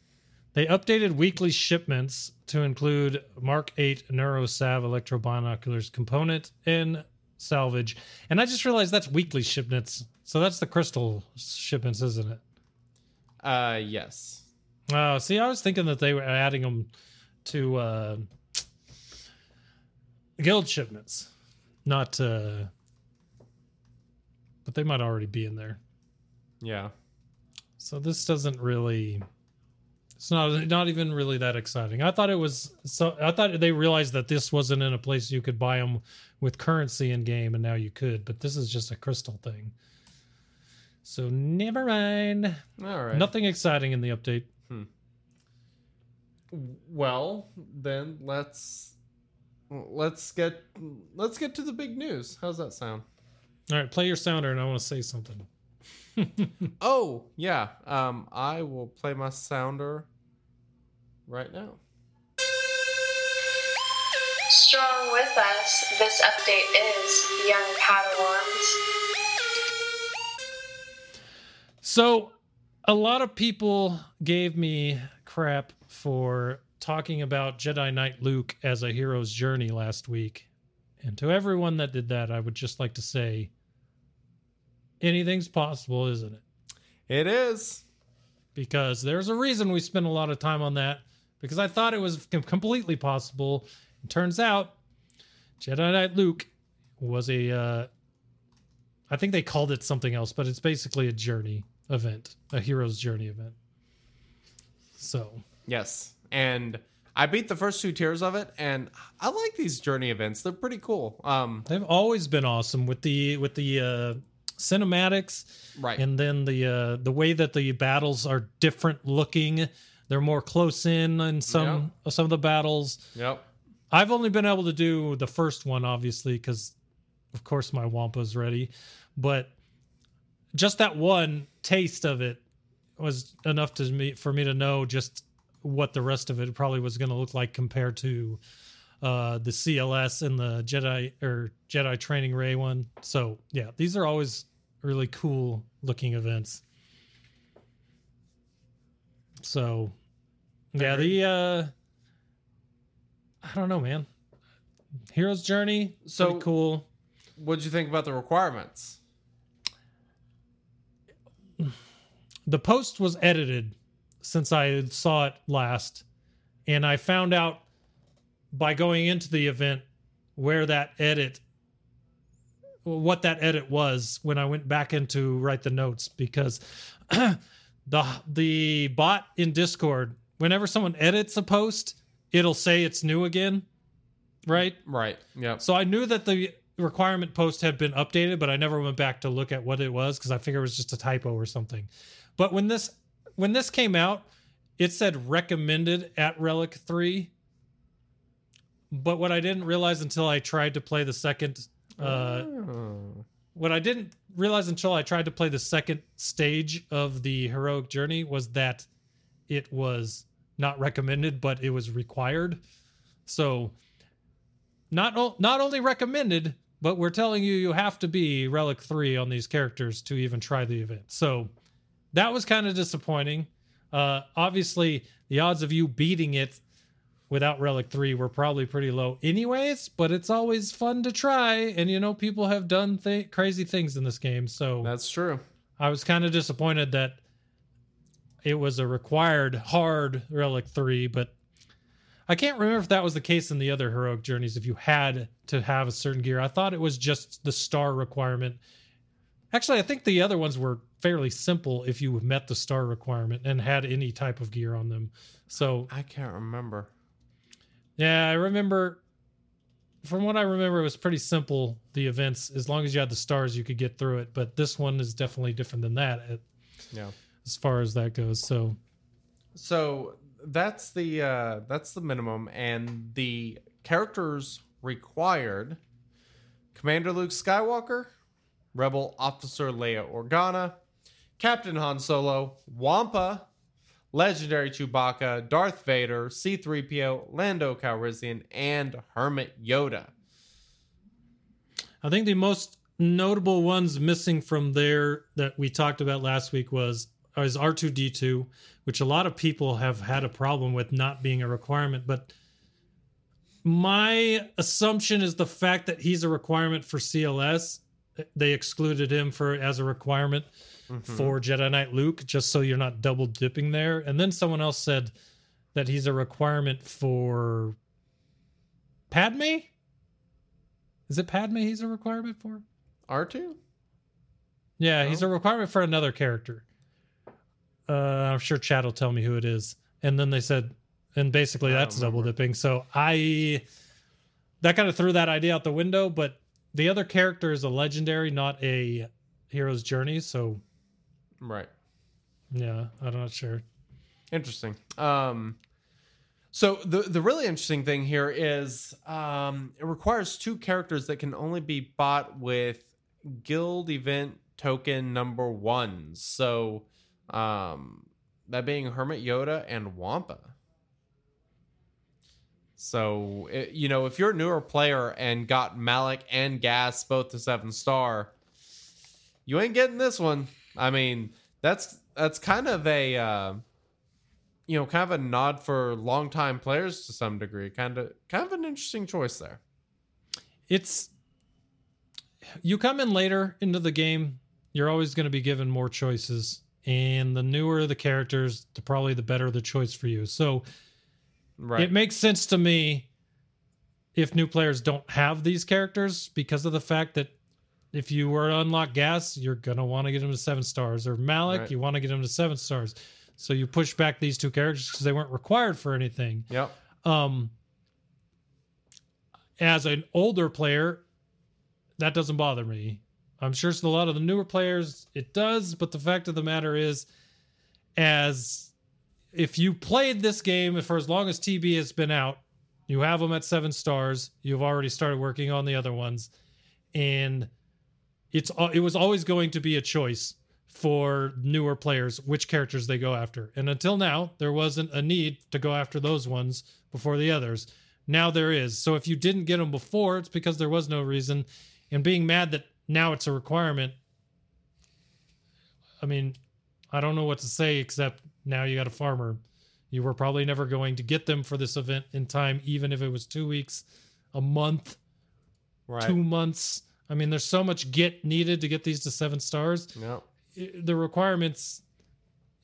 they updated weekly shipments to include Mark 8 Neuro-Saav electrobinoculars component and salvage. And I just realized that's weekly shipments. So that's the crystal shipments, isn't it? Uh, yes. Oh, see, I was thinking that they were adding them to uh, guild shipments, not. Uh, but they might already be in there. Yeah. So this doesn't really. It's not not even really that exciting. I thought it was. So I thought they realized that this wasn't in a place you could buy them with currency in game, and now you could. But this is just a crystal thing. So never mind. All right. Nothing exciting in the update. Hmm. Well, then let's let's get let's get to the big news. How's that sound? All right, play your sounder, and I want to say something. Oh, yeah. Um, I will play my sounder right now. Strong with us, this update is Young Padawans. So, a lot of people gave me crap for talking about Jedi Knight Luke as a hero's journey last week. And to everyone that did that, I would just like to say anything's possible, isn't it? It is. Because there's a reason we spent a lot of time on that because I thought it was com- completely possible. It turns out Jedi Knight Luke was a uh I think they called it something else, but it's basically a journey event, a hero's journey event. So, Yes. And I beat the first two tiers of it, and I like these journey events. They're pretty cool. Um, they've always been awesome with the with the uh cinematics right. and then the uh the way that the battles are different looking. They're more close in in some some of the battles. yep. I've only been able to do the first one, obviously, because of course my Wampa's ready. But just that one taste of it was enough to me for me to know just what the rest of it probably was going to look like compared to uh, the CLS and the Jedi or Jedi Training Rey one. So yeah, these are always really cool looking events. So yeah, the uh I don't know, man. Hero's Journey, so So- cool. What'd you think about the requirements? The post was edited since I saw it last, and I found out by going into the event where that edit what that edit was when I went back into write the notes because the the bot in Discord whenever someone edits a post it'll say it's new again right Right. yeah So I knew that the requirement post had been updated, but I never went back to look at what it was because I figured it was just a typo or something. But when this when this came out, it said recommended at Relic 3. But what I didn't realize until I tried to play the second Uh, Oh. what I didn't realize until I tried to play the second stage of the heroic journey was that it was not recommended, but it was required. So not o- not only recommended, but we're telling you you have to be relic 3 on these characters to even try the event. So that was kind of disappointing. Uh obviously the odds of you beating it without relic 3 were probably pretty low anyways, but it's always fun to try and you know people have done th- crazy things in this game. So That's true. I was kind of disappointed that it was a required hard relic 3, but I can't remember if that was the case in the other heroic journeys if you had to have a certain gear. I thought it was just the star requirement. Actually, I think the other ones were fairly simple if you met the star requirement and had any type of gear on them. So, I can't remember. yeah, I remember from what I remember it was pretty simple the events as long as you had the stars you could get through it, but this one is definitely different than that Yeah. as far as that goes. So, So that's the uh that's the minimum and the characters required Commander Luke Skywalker, Rebel Officer Leia Organa, Captain Han Solo, Wampa, Legendary Chewbacca, Darth Vader, C3PO, Lando Calrissian, and Hermit Yoda. I think the most notable ones missing from there that we talked about last week was is R2D2, which a lot of people have had a problem with not being a requirement, but my assumption is the fact that he's a requirement for CLS. They excluded him for as a requirement for Jedi Knight Luke, just so you're not double dipping there. And then someone else said that he's a requirement for Padme. Is it Padme he's a requirement for? R2? Yeah, he's a requirement for another character. Uh, I'm sure Chad will tell me who it is. And then they said, and basically that's double dipping. So I, that kind of threw that idea out the window. But the other character is a legendary, not a hero's journey. So Right. yeah, I'm not sure. Interesting. Um, so the the really interesting thing here is um, it requires two characters that can only be bought with guild event token number one. So um, that being Hermit Yoda and Wampa. So it, you know, if you're a newer player and got Malak and Gas both to seven star, you ain't getting this one. I mean, that's that's kind of a uh, you know, kind of a nod for longtime players to some degree. Kind of kind of an interesting choice there. It's, you come in later into the game, you're always going to be given more choices. And the newer the characters, the probably the better the choice for you. So, Right. It makes sense to me if new players don't have these characters because of the fact that if you were to unlock gas, you're gonna want to get them to seven stars, or Malak, Right. you want to get them to seven stars. So you push back these two characters because they weren't required for anything. yep. Um, as an older player, that doesn't bother me. I'm sure it's a lot of the newer players it does, but the fact of the matter is, as if you played this game for as long as TB has been out, you have them at seven stars. You've already started working on the other ones, and it's it was always going to be a choice for newer players which characters they go after. And until now, there wasn't a need to go after those ones before the others. Now there is. So if you didn't get them before, it's because there was no reason. And being mad that now it's a requirement, I mean, I don't know what to say except now you got a farmer. You were probably never going to get them for this event in time, even if it was two weeks, a month, Right. two months. I mean, there's so much get needed to get these to seven stars. Yep. I- The requirements,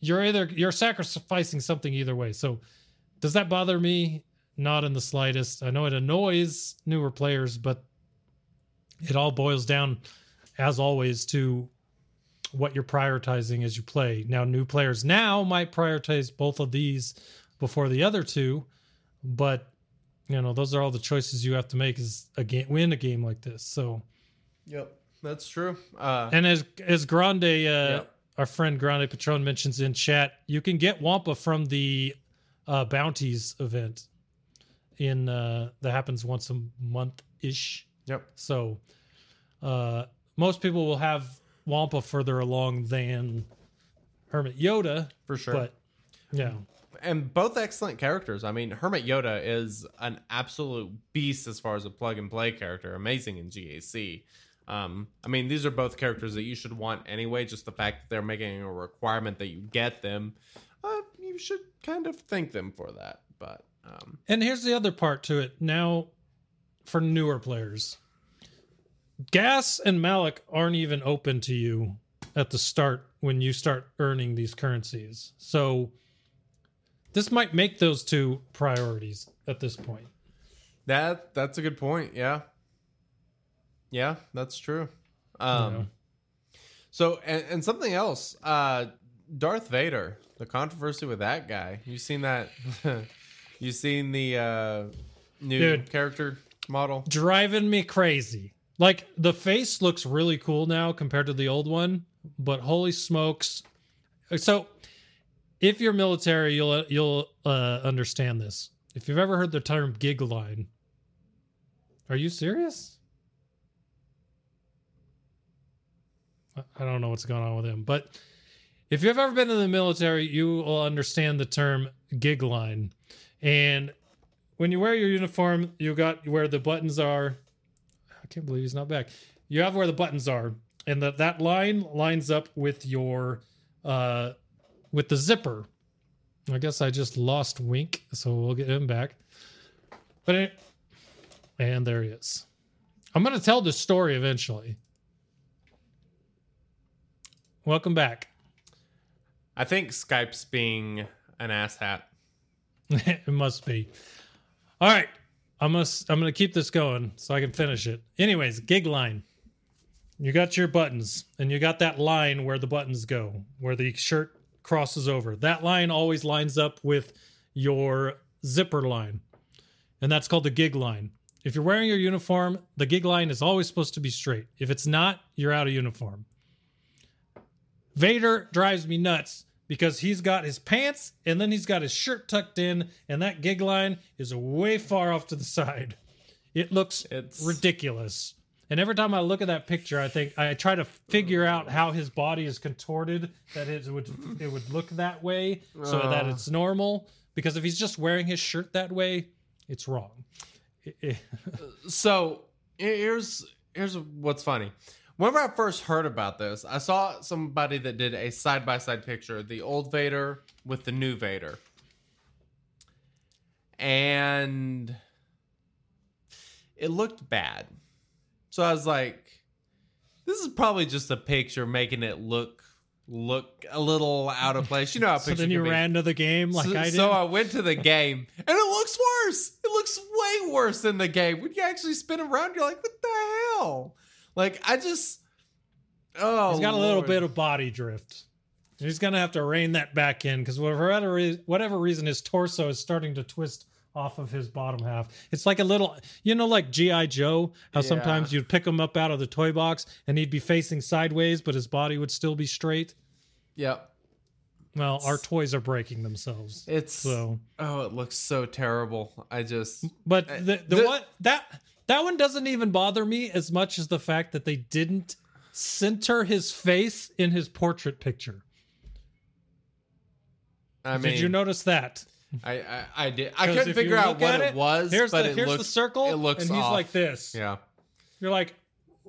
you're either you're sacrificing something either way. So, does that bother me? Not in the slightest. I know it annoys newer players, but it all boils down, as always, to what you're prioritizing as you play. Now, new players now might prioritize both of these before the other two, but you know those are all the choices you have to make is a game win a game like this. So, Yep. That's true. Uh, and as as Grande, uh, Yep. our friend Grande Patron mentions in chat, you can get Wampa from the uh, bounties event in uh, that happens once a month ish. yep. So uh, most people will have Wampa further along than Hermit Yoda, For sure. but yeah, and both excellent characters. I mean, Hermit Yoda is an absolute beast as far as a plug and play character, amazing in GAC. Um, I mean, these are both characters that you should want anyway. Just the fact that they're making a requirement that you get them, uh, you should kind of thank them for that. But um, And here's the other part to it. Now, for newer players, Gas and Malak aren't even open to you at the start when you start earning these currencies. So, this might make those two priorities at this point. that that's a good point. Yeah, yeah, that's true. Um. So, and, and something else, uh, Darth Vader, the controversy with that guy. You seen that? you seen the uh, new Dude. character model? Driving me crazy. Like, the face looks really cool now compared to the old one, but holy smokes. So, if you're military, you'll you'll uh, understand this. If you've ever heard the term gig line, are you serious? I- don't know what's going on with him, but if you've ever been in the military, you will understand the term gig line. And when you wear your uniform, you got where the buttons are. I can't believe he's not back. You have where the buttons are, and that that line lines up with your uh with the zipper. I guess I just lost Wink, so we'll get him back. But it, and there he is. I'm gonna tell this story eventually. Welcome back. I think Skype's being an asshat. it must be. All right. I'm gonna I'm gonna keep this going so I can finish it. Anyways, gig line. You got your buttons, and you got that line where the buttons go, where the shirt crosses over. That line always lines up with your zipper line, and that's called the gig line. If you're wearing your uniform, the gig line is always supposed to be straight. If it's not, you're out of uniform. Vader drives me nuts because he's got his pants and then he's got his shirt tucked in, and that gig line is way far off to the side. It looks It's- ridiculous. And every time I look at that picture, I think I try to figure out how his body is contorted that it would it would look that way so that Uh. it's normal. Because if he's just wearing his shirt that way, it's wrong. So here's here's what's funny. Whenever I first heard about this, I saw somebody that did a side by side picture, the old Vader with the new Vader. And it looked bad. So I was like, this is probably just a picture making it look look a little out of place. You know how so then you be. ran to the game like so, I did. so I went to the game, and it looks worse. It looks way worse than the game. When you actually spin around, you're like, "What the hell?" Like I just, oh, He's got a little bit of body drift. He's gonna have to rein that back in because whatever re- whatever reason his torso is starting to twist off of his bottom half. It's like a little, you know, like GI Joe. How sometimes you'd pick him up out of the toy box and he'd be facing sideways, but his body would still be straight. Yep, Well, our toys are breaking themselves. it's So, oh, it looks so terrible. I just but the the, the- what that that one doesn't even bother me as much as the fact that they didn't center his face in his portrait picture. I mean, Did you notice that? I, I I did. I couldn't figure out what at it, was, Here's but the it here's looks the circle, It looks and he's off. like this. Yeah. You're like,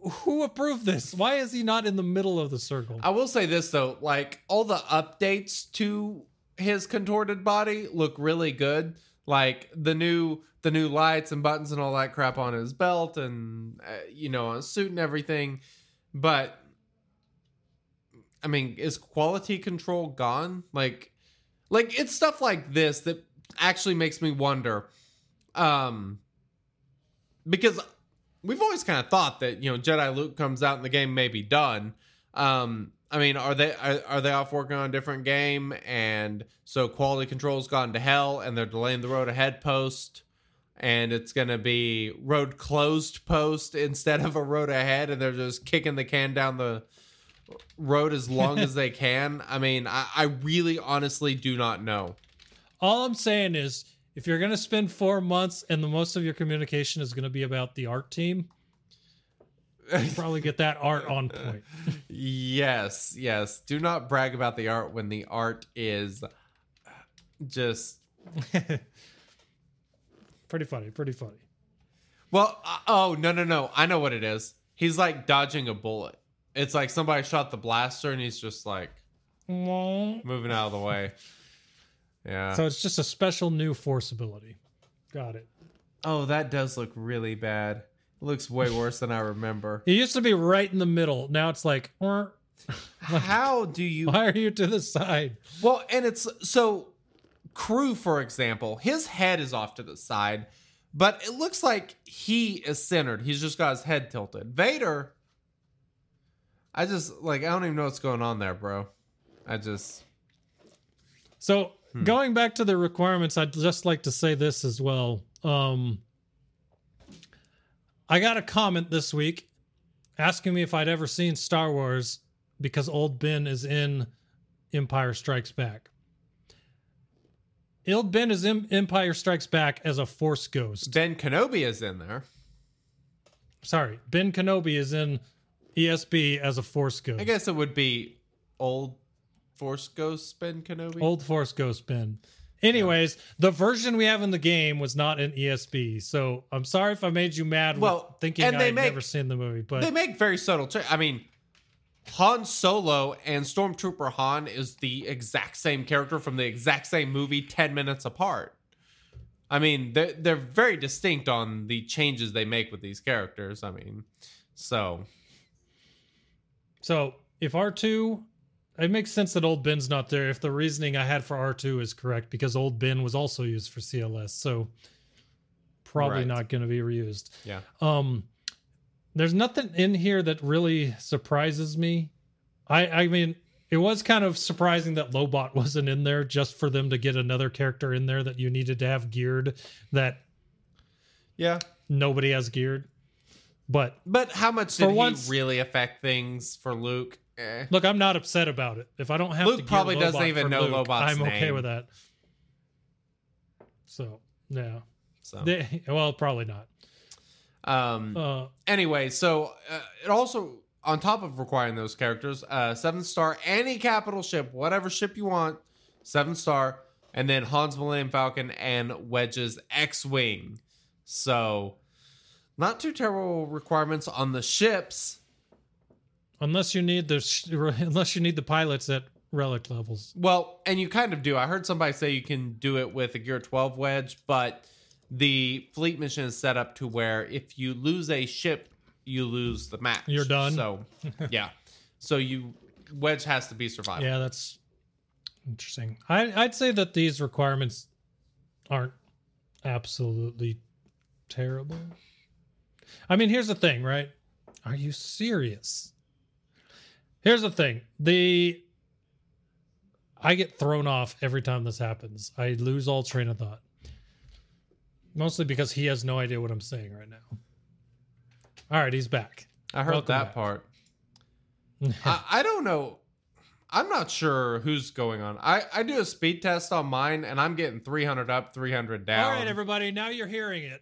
who approved this? Why is he not in the middle of the circle? I will say this though, like all the updates to his contorted body look really good. Like the new the new lights and buttons and all that crap on his belt and uh, you know on suit and everything. But I mean, is quality control gone? Like like it's stuff like this that actually makes me wonder um because we've always kind of thought that you know Jedi Luke comes out and the game may be done. Um, I mean, are they are, are they off working on a different game, and so quality control's gone to hell, and they're delaying the road ahead post, and it's gonna be road closed post instead of a road ahead, and they're just kicking the can down the road as long as they can. I mean, I, I really honestly do not know. All I'm saying is, if you're gonna spend four months and the most of your communication is gonna be about the art team, Probably get that art on point. yes, yes. Do not brag about the art when the art is just pretty funny. Pretty funny. well. Uh, oh no, no, no! I know what it is. He's like dodging a bullet. It's like somebody shot the blaster, and he's just like moving out of the way. Yeah. So it's just a special new force ability. Got it. oh, that does look really bad. It looks way worse than I remember. It used to be right in the middle. Now it's like, "Er, How do you why are you to the side? Well, and it's so Crew, for example, his head is off to the side, but it looks like he is centered. He's just got his head tilted. Vader, I just like I don't even know what's going on there, bro. I just So going back to the requirements, I'd just like to say this as well. Um, I got a comment this week asking me if I'd ever seen Star Wars because old Ben is in Empire Strikes Back. Old Ben is in Empire Strikes Back as a Force ghost. Ben Kenobi is in there. Sorry, Ben Kenobi is in ESB as a Force ghost. I guess it would be old Force Ghost Ben Kenobi. Old Force Ghost Ben. Anyways, the version we have in the game was not an ESB, so I'm sorry if I made you mad. Well, with thinking and they I'd make- never seen the movie, but they make very subtle. Ch- I mean, Han Solo and Stormtrooper Han is the exact same character from the exact same movie, ten minutes apart. I mean, they're they're very distinct on the changes they make with these characters. I mean, so so if R2, it makes sense that old Ben's not there. If the reasoning I had for R2 is correct, because old Ben was also used for CLS, so probably Right. not going to be reused. yeah. Um, there's nothing in here that really surprises me. I I mean, it was kind of surprising that Lobot wasn't in there just for them to get another character in there that you needed to have geared that Yeah. nobody has geared. But But how much did once- he really affect things for Luke? Eh. look, I'm not upset about it. If I don't have Luke to probably doesn't even know Luke, Lobot's I'm okay name. with that. So yeah, So, They- well, probably not. um, Uh, anyway, so uh, it also on top of requiring those characters, uh, seven star any capital ship, whatever ship you want, seven star, and then Han's Millennium Falcon and Wedge's X Wing. So not too terrible requirements on the ships. Unless you need the unless you need the pilots at relic levels. Well, and you kind of do. I heard somebody say you can do it with a Gear 12 wedge, but the fleet mission is set up to where if you lose a ship, you lose the match. You're done. So, yeah. So you wedge has to be survival. Yeah, that's interesting. I, I'd say that these requirements aren't absolutely terrible. I mean, here's the thing, right? Are you serious? Here's the thing. The I get thrown off every time this happens. I lose all train of thought. Mostly because he has no idea what I'm saying right now. All right, he's back. I heard Welcome that back. part. I, I don't know. I'm not sure who's going on. I, I do a speed test on mine and I'm getting 300 up, 300 down. All right, everybody, now you're hearing it.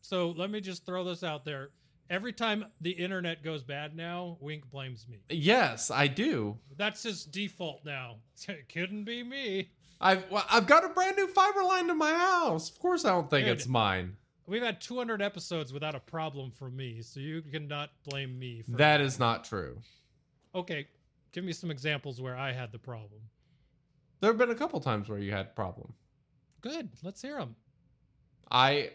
So let me just throw this out there. Every time the internet goes bad now, Wink blames me. Yes, I do. That's his default now. It couldn't be me. I've well, I've got a brand new fiber line to my house. Of course, I don't think Dude. it's mine. We've had 200 episodes without a problem from me, so you cannot blame me for That is not true. Okay, give me some examples where I had the problem. There have been a couple times where you had problem. Good, let's hear them. I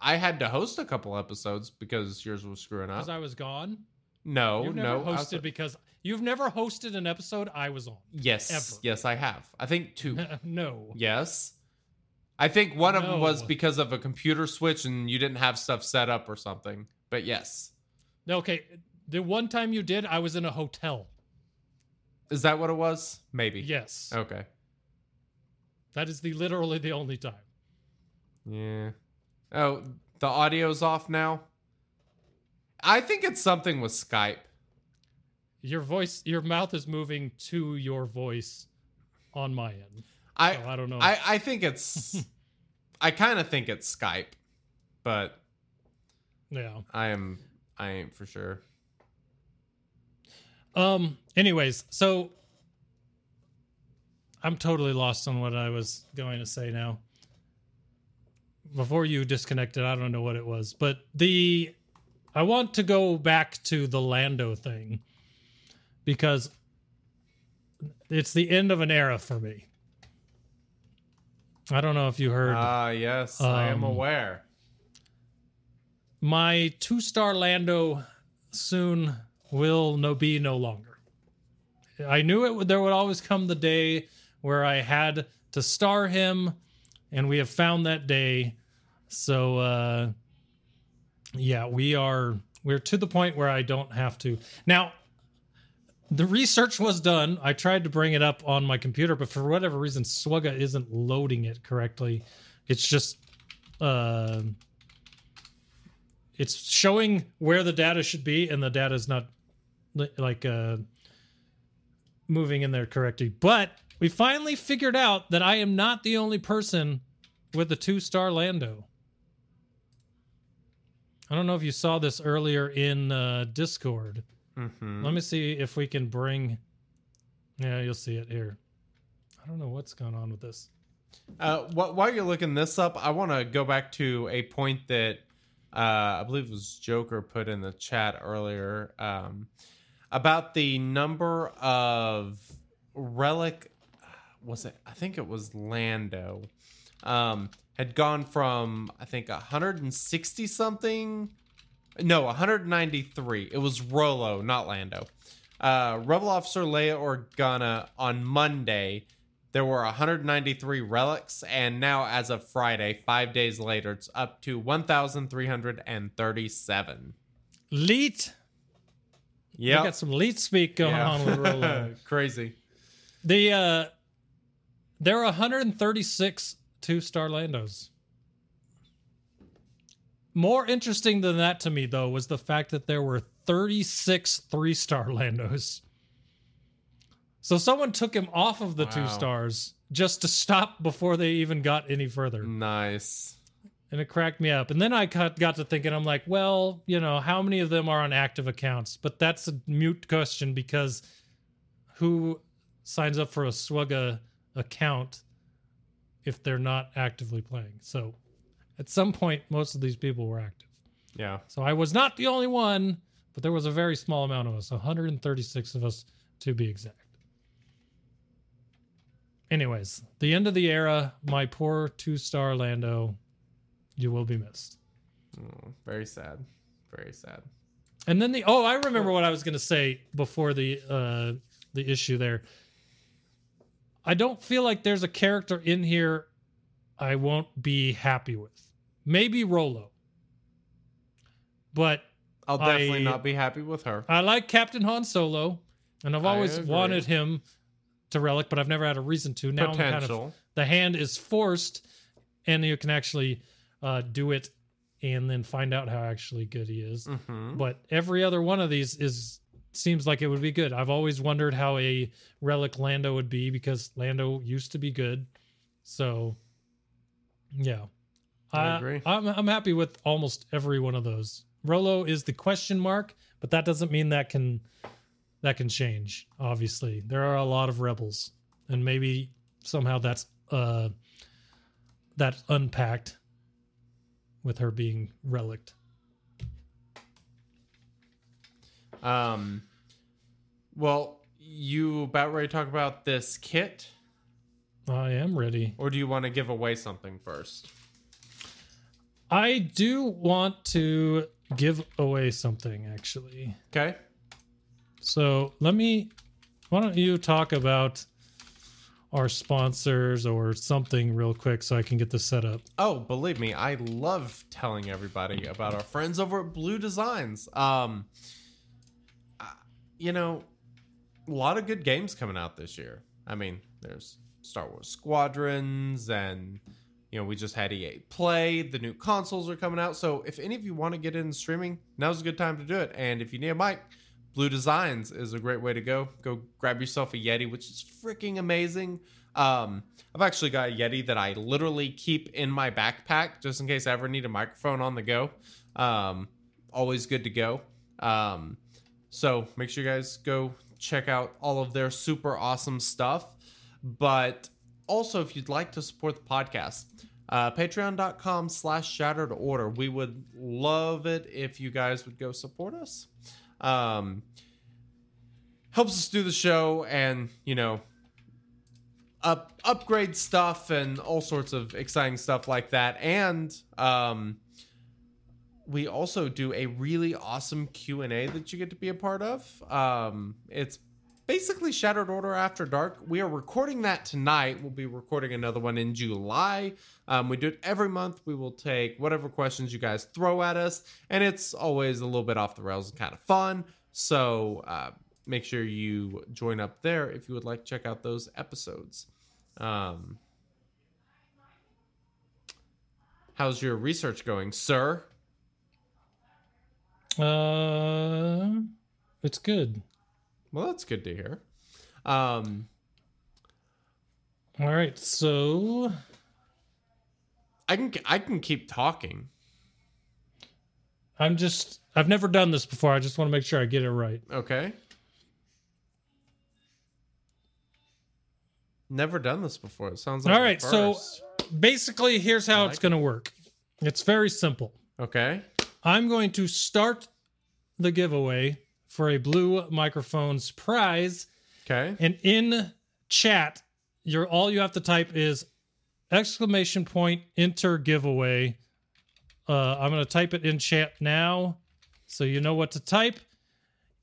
I had to host a couple episodes because yours was screwing up. Because I was gone. no, You've never no. I was- hosted because you've never hosted an episode I was on. yes, ever. yes, I have. I think two. no. yes. I think one of them was because of a computer switch and you didn't have stuff set up or something. But yes. No, Okay, the one time you did, I was in a hotel. Is that what it was? Maybe. Yes. Okay. That is the literally the only time. Yeah. Oh, the audio's off now. I think it's something with Skype. Your voice, your mouth is moving to your voice on my end. I So I don't know. I, I think it's I kind of think it's Skype, but yeah. I am I ain't for sure. Um. Anyways, so I'm totally lost on what I was going to say now. Before you disconnected, I don't know what it was, but the I want to go back to the Lando thing because it's the end of an era for me. I don't know if you heard Ah, yes, I am Um, aware. my two star Lando soon will no be no longer. I knew it would there would always come the day where I had to star him, and we have found that day. So uh yeah, we are we're to the point where I don't have to. Now the research was done. I tried to bring it up on my computer, but for whatever reason, Swugga isn't loading it correctly. It's just uh it's showing where the data should be and the data is not like uh moving in there correctly but we finally figured out that i am not the only person with a two star lando i don't know if you saw this earlier in uh discord Mhm. let me see if we can bring yeah you'll see it here i don't know what's going on with this Uh, wh- while you're looking this up, I want to go back to a point that uh, I believe it was Joker put in the chat earlier um, about the number of relic. Was it? I think it was Lando. Um, had gone from I think 160 something. No, 193. It was Rolo, not Lando. Uh, Rebel Officer Leia Organa on Monday there were 193 relics, and now as of Friday, five days later, it's up to 1,337. leet Yeah, we got some leet speak going on with Rolo. Crazy. The uh there are 136 two-star Landos. More interesting than that to me though was the fact that there were 36 three-star Landos. So someone took him off of the two stars just to stop before they even got any further. Nice. And it cracked me up. And then I got, got to thinking, I'm like, well, you know, how many of them are on active accounts? But that's a mute question because who signs up for a Swugga account if they're not actively playing? So at some point, most of these people were active. Yeah. So I was not the only one, but there was a very small amount of us 136 of us to be exact. Anyways, the end of the era, my poor two star Lando, you will be missed. Oh, very sad. Very sad. And then the oh, I remember what I was gonna say before the uh the issue there. I don't feel like there's a character in here I won't be happy with. Maybe Rolo. But I'll definitely I- not be happy with her. I like Captain Han Solo, and I've always wanted him to relic, but I've never had a reason to. Now kind of the hand is forced, and you can actually uh, do it and then find out how actually good he is. Mhm. But every other one of these is seems like it would be good. I've always wondered how a relic Lando would be because Lando used to be good. So, yeah, I agree. I'm I'm happy with almost every one of those. Rolo is the question mark, but that doesn't mean that can that can change. Obviously, there are a lot of rebels, and maybe somehow that's uh that's unpacked with her being relict. Um, well, you about ready to talk about this kit, I am ready. or do you want to give away something first? I do want to give away something actually. Okay. So let me. Why don't you talk about our sponsors or something real quick so I can get this set up? Oh, believe me, I love telling everybody about our friends over at Blue Designs. Um, you know, a lot of good games coming out this year. I mean, there's Star Wars Squadrons, and you know, we just had EA Play. The new consoles are coming out. So, if any of you want to get in streaming, now's a good time to do it. And if you need a mic, Blue Designs is a great way to go. Go grab yourself a Yeti, which is freaking amazing. Um, I've actually got a Yeti that I literally keep in my backpack just in case I ever need a microphone on the go. Um, always good to go. Um, so make sure you guys go check out all of their super awesome stuff. But also, if you'd like to support the podcast, uh, patreon.com slash shattered order. We would love it if you guys would go support us. Um, helps us do the show and, you know, up upgrade stuff and all sorts of exciting stuff like that. And um, we also do a really awesome Q and A that you get to be a part of. Um, it's basically Shattered Order After Dark. We are recording that tonight. We'll be recording another one in July. Um, we do it every month. We will take whatever questions you guys throw at us, and it's always a little bit off the rails and kind of fun. So uh, make sure you join up there if you would like to check out those episodes. Um, how's your research going, sir? Uh, it's good. Well, that's good to hear. Um, All right, so I can I can keep talking. I'm just I've never done this before. I just want to make sure I get it right. Okay. Never done this before. It sounds like All right, so basically here's how I it's like going to work. It's very simple. okay. I'm going to start the giveaway for a blue microphones prize Okay. and in chat your all you have to type is exclamation point enter giveaway. Uh, I'm going to type it in chat now so you know what to type.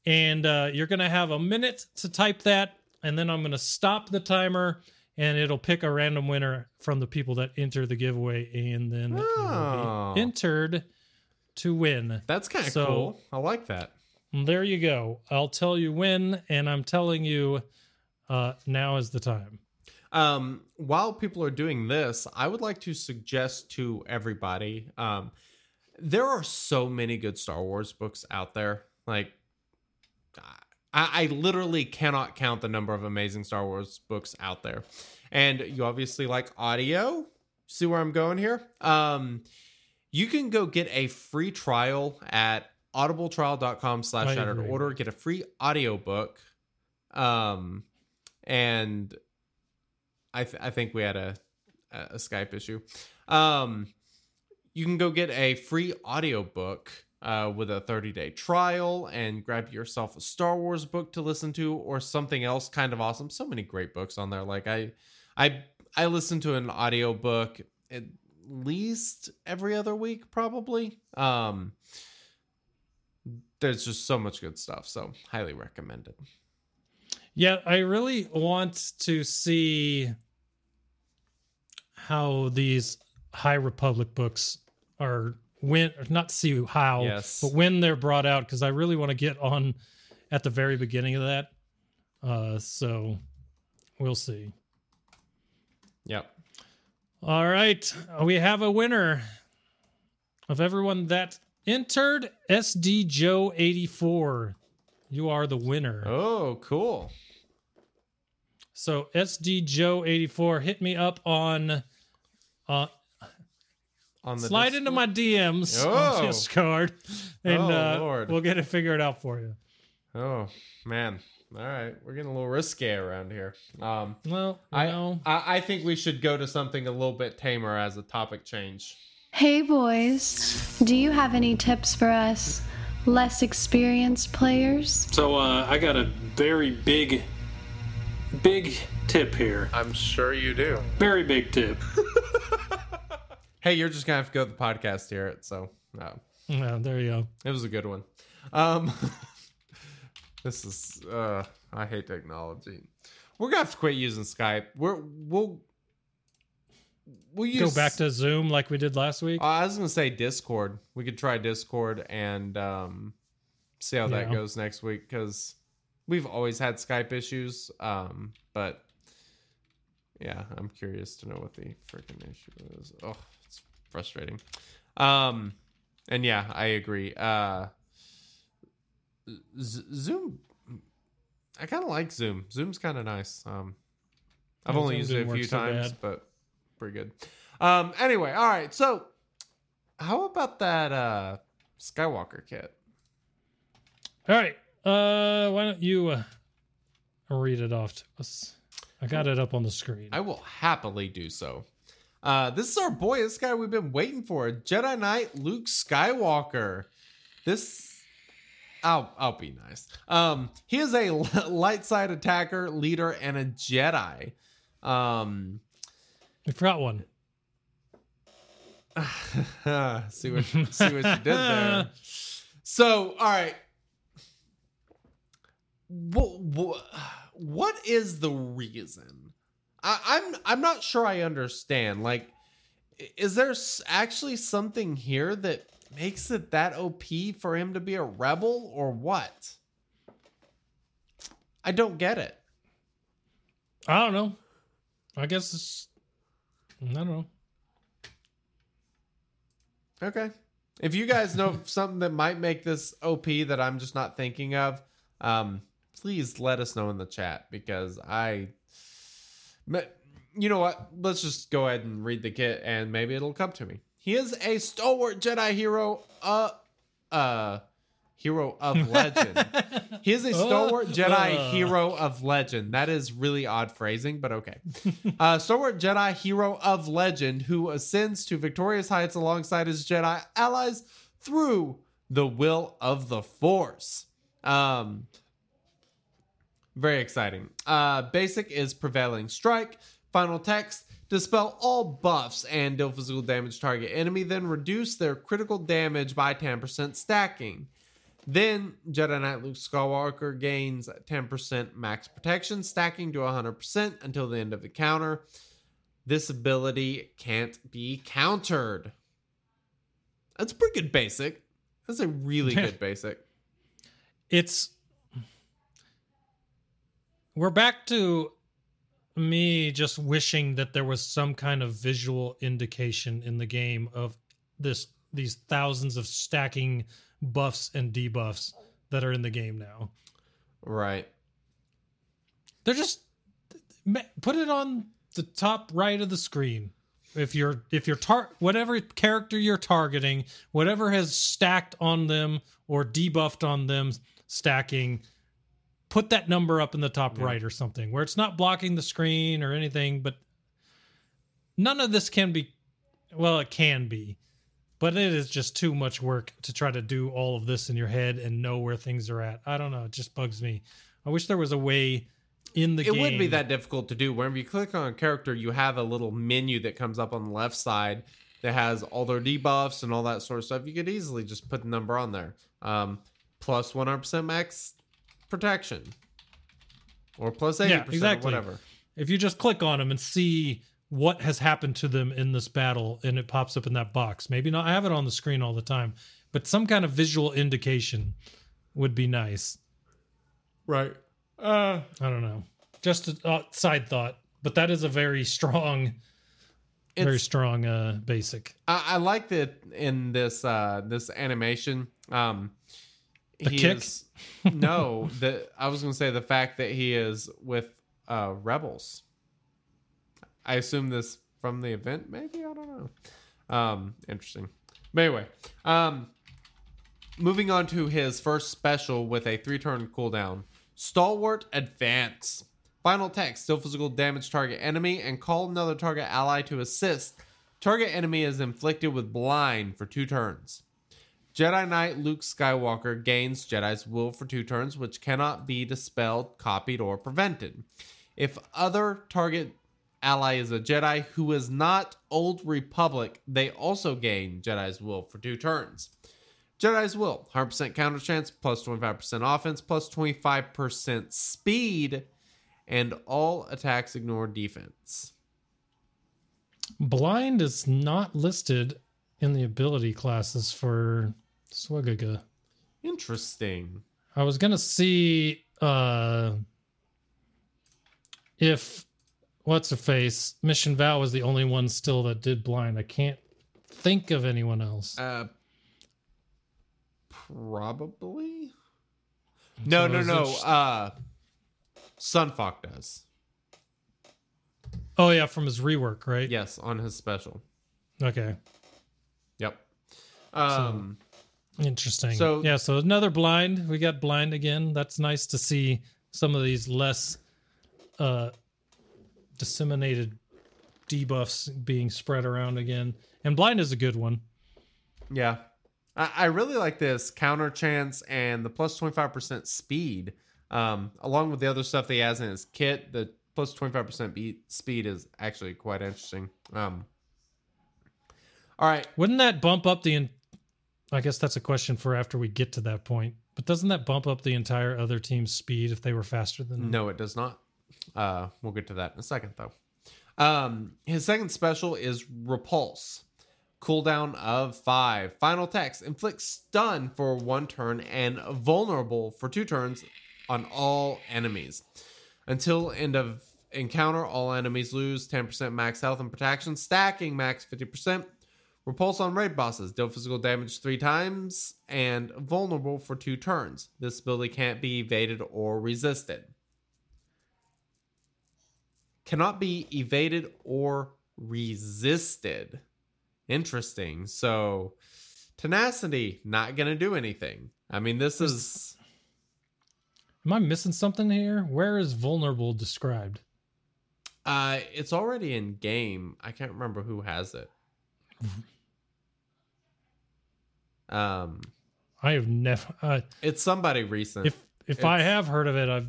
And uh, you're going to have a minute to type that. And then I'm going to stop the timer and it'll pick a random winner from the people that enter the giveaway. And then Oh. be entered to win. That's kind of So- cool. I like that. There you go. I'll tell you when, and I'm telling you uh, now is the time. Um, while people are doing this, I would like to suggest to everybody um, there are so many good Star Wars books out there. Like, I, I literally cannot count the number of amazing Star Wars books out there. And you obviously like audio. See where I'm going here? Um, you can go get a free trial at audibletrial.com slash shattered order. Get a free audiobook. Um, and I, th- I think we had a, a Skype issue. Um, you can go get a free audiobook uh, with a 30 day trial and grab yourself a Star Wars book to listen to or something else kind of awesome. So many great books on there. Like I, I, I listened to an audiobook at least every other week, probably. Um, there's just so much good stuff. So highly recommend it. Yeah, I really want to see how these High Republic books are when not see how, Yes. but when they're brought out because I really want to get on at the very beginning of that. Uh, so we'll see. Yep. All right, we have a winner of everyone that entered SD Joe 84. You are the winner. Oh, cool. So SD Joe 84 hit me up on uh On the slide into my DMs Oh. on Discord and Oh, uh Lord. we'll get it figured out for you. Oh man. All right, we're getting a little risque around here. Um, Well, I, know, I I think we should go to something a little bit tamer as a topic change. Hey boys, do you have any tips for us less experienced players? So uh, I got a very big, big tip here. I'm sure you do. Very big tip. Hey, you're just gonna have to go to the podcast here. So, no, yeah, there you go. it was a good one. Um, this is uh, I hate technology. We're gonna have to quit using Skype. We're we'll we'll use Go back to Zoom like we did last week. I was gonna say Discord. We could try Discord and um, see how that Yeah. goes next week because we've always had Skype issues. Um, but yeah, I'm curious to know what the freaking issue is. Oh, it's frustrating. Um, and yeah, I agree. Uh, Zoom, I kind of like Zoom. Zoom's kind of nice. Um, I've Yeah, only Zoom used it a few so times, bad. but pretty good. Um, anyway, all right. So, how about that uh Skywalker kit? All right. Uh why don't you uh, read it off to us. I got it up on the screen. I will happily do so. Uh, this is our boy, this guy we've been waiting for, Jedi Knight Luke Skywalker. This, I'll I'll be nice. Um, he is a light side attacker, leader, and a Jedi. Um, we forgot one. see what see what you did there. So, all right. What, what, what is the reason? I, I'm I'm not sure I understand. Like, is there actually something here that makes it that OP for him to be a rebel, or what? I don't get it. I don't know. I guess it's. I don't know. Okay. If you guys know something that might make this OP that I'm just not thinking of, um, please let us know in the chat because I, you know what? Let's just go ahead and read the kit and maybe it'll come to me. He is a stalwart Jedi hero, uh, uh, hero of legend. he is a stalwart Jedi uh. hero of legend. That is really odd phrasing, but okay. uh, stalwart Jedi hero of legend who ascends to victorious heights alongside his Jedi allies through the will of the Force. Um, very exciting. Uh, basic is prevailing strike. Final text: dispel all buffs and deal physical damage target enemy. Then reduce their critical damage by ten percent, stacking. Then Jedi Knight Luke Skywalker gains 10% max protection, stacking to 100% until the end of the counter. This ability can't be countered. That's pretty good basic. That's a really good basic. It's. We're back to me just wishing that there was some kind of visual indication in the game of this these thousands of stacking buffs and debuffs that are in the game now. Right. They're just put it on the top right of the screen. If you're if you're tar- whatever character you're targeting, whatever has stacked on them or debuffed on them stacking, put that number up in the top right or something where it's not blocking the screen or anything, but none of this can be well, it can be. But it is just too much work to try to do all of this in your head and know where things are at. I don't know. It just bugs me. I wish there was a way in the game. it game. wouldn't be that difficult to do. Whenever you click on a character, you have a little menu that comes up on the left side that has all their debuffs and all that sort of stuff. You could easily just put the number on there. Um, plus 100% max protection. Or plus 80%, Yeah, exactly. or whatever. If you just click on them and see what has happened to them in this battle and it pops up in that box. Maybe not I have it on the screen all the time, but some kind of visual indication would be nice. Right. Uh, I don't know. Just a uh, side thought, but that is a very strong very strong uh basic. I, I like that in this uh this animation. Um The he kick? is no, the I was gonna say the fact that he is with uh rebels. I assume this from the event, maybe? I don't know. Um, interesting. But anyway, um moving on to his first special with a three turn cooldown. Stalwart Advance. Final text, still physical damage target enemy and call another target ally to assist. Target enemy is inflicted with blind for two turns. Jedi Knight Luke Skywalker gains Jedi's will for two turns, which cannot be dispelled, copied, or prevented. If other target ally is a Jedi who is not Old Republic, they also gain Jedi's will for two turns. Jedi's Will, 100% counter chance, plus 25% offense, plus 25% speed, and all attacks ignore defense. Blind is not listed in the ability classes for Swagaga. Interesting. I was gonna see uh if what's her face Mission Vao was the only one still that did blind. I can't think of anyone else. Uh, probably. No, So no, no. Uh, Sun Fac does. oh yeah, from his rework, right? Yes, on his special. Okay, Yep. Um, interesting. So- yeah, so another blind. We got blind again. That's nice to see some of these less uh disseminated debuffs being spread around again. And blind is a good one. Yeah. I, I really like this counter chance and the plus 25% speed. Um, along with the other stuff that he has in his kit, the plus 25% beat speed is actually quite interesting. Um, all right. Wouldn't that bump up the? In- I guess that's a question for after we get to that point. But doesn't that bump up the entire other team's speed if they were faster than? No, it does not. Uh, we'll get to that in a second, though. Um, his second special is Repulse. Cooldown of five. Final text inflicts stun for one turn and vulnerable for two turns on all enemies. Until end of encounter, all enemies lose 10% max health and protection, stacking max 50%. Repulse on raid bosses, deal physical damage three times, and vulnerable for two turns. This ability can't be evaded or resisted. Cannot be evaded or resisted. Interesting. So, tenacity, not going to do anything. I mean, this is. Am I missing something here? Where is vulnerable described? Uh, it's already in game. I can't remember who has it. Um, I have never. Uh, it's somebody recent. if if I have heard of it, I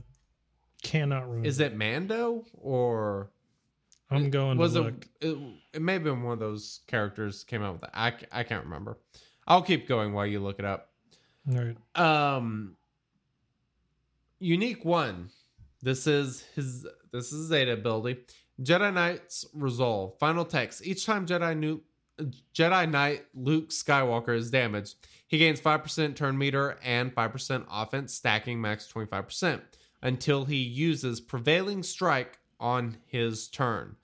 cannot remember. is it Mando or I'm going was to it, look. it? It may have been one of those characters came out with that. I I can't remember. I'll keep going while you look it up. All right. Um, unique one. This is his. This is Zeta ability. Jedi Knight's Resolve. Final text. Each time Jedi new Jedi Knight Luke Skywalker is damaged, he gains five percent turn meter and five percent offense, stacking max twenty five percent until he uses prevailing strike on his turn.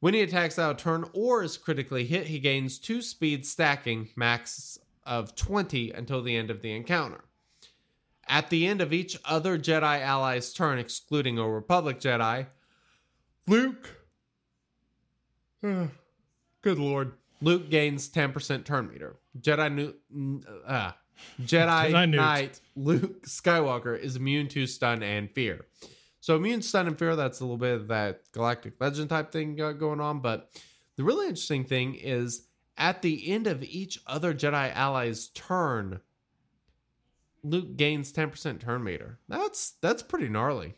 When he attacks out of turn or is critically hit, he gains two speed stacking, max of 20 until the end of the encounter. At the end of each other Jedi ally's turn, excluding a Republic Jedi, Luke. good lord. Luke gains 10% turn meter. Jedi nu- uh, Jedi, Jedi Knight Luke Skywalker is immune to stun and fear. So immune stun and fear, that's a little bit of that galactic legend type thing going on. But the really interesting thing is at the end of each other Jedi ally's turn, Luke gains 10% turn meter. That's that's pretty gnarly.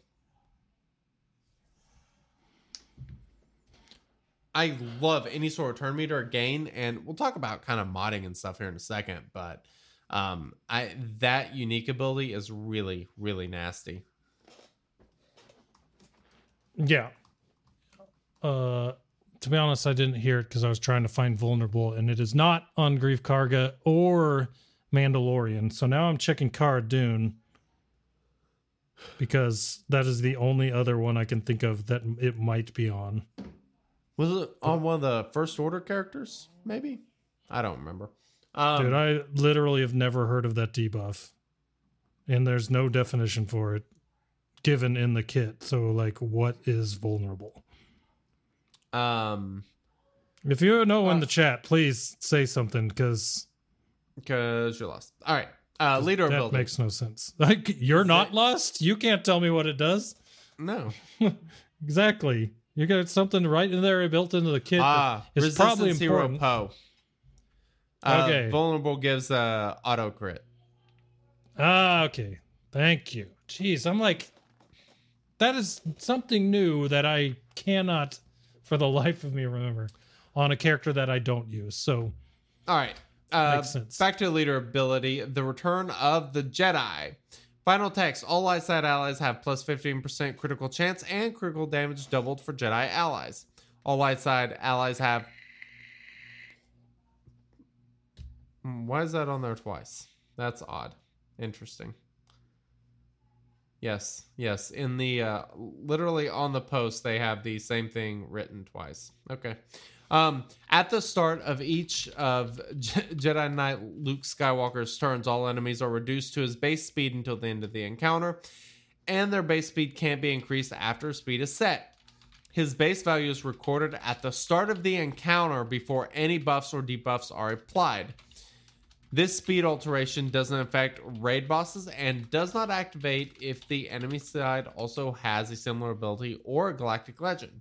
I love any sort of turn meter gain, and we'll talk about kind of modding and stuff here in a second. But um, I that unique ability is really really nasty. Yeah. Uh, to be honest, I didn't hear it because I was trying to find vulnerable, and it is not on Greef Karga or Mandalorian. So now I'm checking Cara Dune because that is the only other one I can think of that it might be on. Was it on one of the first order characters? Maybe I don't remember. Um, Dude, I literally have never heard of that debuff, and there's no definition for it given in the kit. So, like, what is vulnerable? um, If you know in Uh, the chat, please say something because because you're lost. All right, uh, leader that makes no sense. Like, you're not lost. You can't tell me what it does. no. Exactly. You got something right in there built into the kit. Ah, it's probably hero important. Poe. Uh, Okay. Vulnerable gives uh, auto crit. Ah, okay. Thank you. Jeez, I'm like, that is something new that I cannot, for the life of me, remember on a character that I don't use. So, All right. Uh, Makes sense. Back to leader ability. The return of the Jedi. Final text. All light side allies have plus 15% critical chance and critical damage doubled for Jedi allies. All light side allies have. Hmm, Why is that on there twice? That's odd. Interesting. Yes, yes. In the uh, literally on the post, they have the same thing written twice. Okay. Um, at the start of each of Je- Jedi Knight Luke Skywalker's turns, all enemies are reduced to his base speed until the end of the encounter, and their base speed can't be increased after speed is set. His base value is recorded at the start of the encounter before any buffs or debuffs are applied. This speed alteration doesn't affect raid bosses and does not activate if the enemy side also has a similar ability or a galactic legend.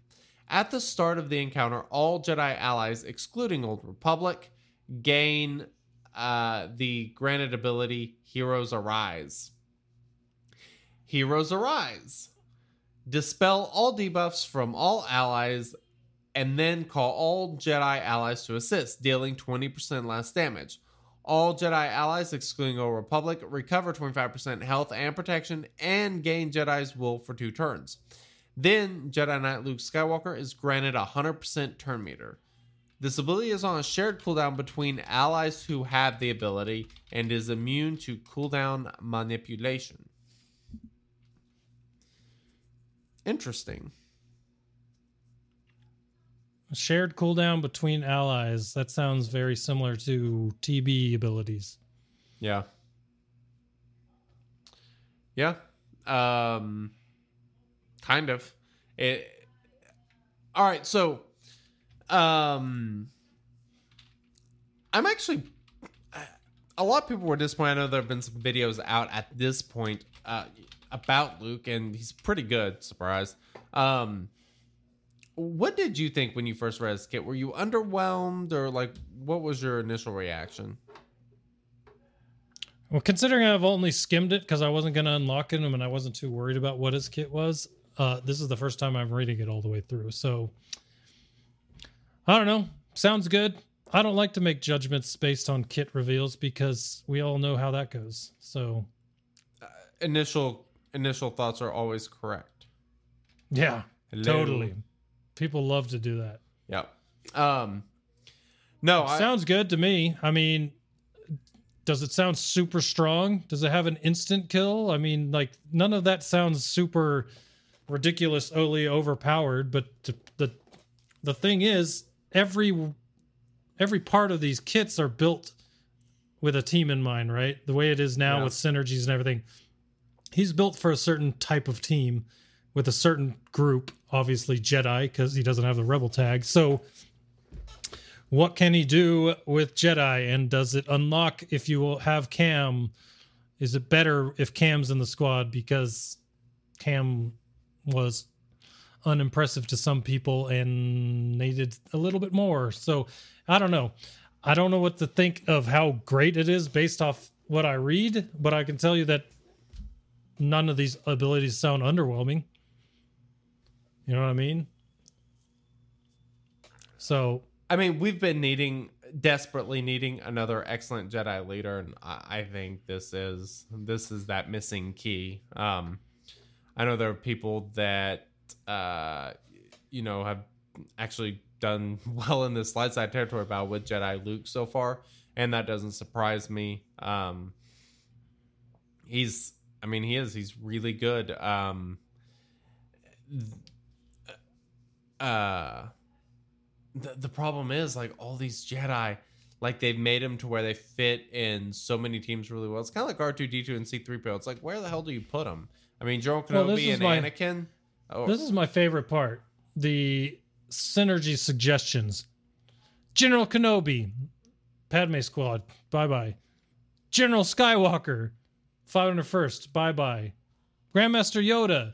At the start of the encounter, all Jedi allies, excluding Old Republic, gain uh, the granted ability Heroes Arise. Heroes Arise. Dispel all debuffs from all allies and then call all Jedi allies to assist, dealing 20% less damage. All Jedi allies, excluding Old Republic, recover 25% health and protection and gain Jedi's will for two turns. Then, Jedi Knight Luke Skywalker is granted a 100% turn meter. This ability is on a shared cooldown between allies who have the ability and is immune to cooldown manipulation. Interesting. A shared cooldown between allies. That sounds very similar to TB abilities. Yeah. Yeah. Um kind of. It All right, so um I'm actually a lot of people were disappointed. I know there have been some videos out at this point uh about Luke and he's pretty good, surprise. Um what did you think when you first read his kit? Were you underwhelmed or like what was your initial reaction? Well, considering I've only skimmed it because I wasn't going to unlock it and I wasn't too worried about what his kit was, uh, this is the first time I'm reading it all the way through. So I don't know. Sounds good. I don't like to make judgments based on kit reveals because we all know how that goes. So Initial initial thoughts are always correct. yeah, Hello. totally. People love to do that. Yep. Um no, I, Sounds good to me. I mean, does it sound super strong? Does it have an instant kill? I mean, like none of that sounds super ridiculously overpowered. But to, the the thing is, every every part of these kits are built with a team in mind, right? The way it is now Yeah. with synergies and everything. He's built for a certain type of team with a certain group, obviously Jedi, because he doesn't have the rebel tag. So what can he do with Jedi? And does it unlock if you will have Cam? Is it better if Cam's in the squad because Cam was unimpressive to some people and needed a little bit more? So I don't know. I don't know what to think of how great it is based off what I read, but I can tell you that none of these abilities sound underwhelming. You know what I mean? So I mean, we've been needing desperately needing another excellent Jedi leader, and I, I think this is this is that missing key. Um, I know there are people that uh, you know have actually done well in this light side territory about with Jedi Luke so far, and that doesn't surprise me. Um, he's, I mean, he is. He's really good. Um, uh the, the problem is like all these Jedi, like they've made them to where they fit in so many teams really well. It's kind of like R two D two and C three PO. It's like where the hell do you put them? I mean, General Well, Kenobi is and my- Anakin. Oh, This is my favorite part. The synergy suggestions. General Kenobi, Padme Squad, bye bye. General Skywalker, 501st, bye bye. Grandmaster Yoda,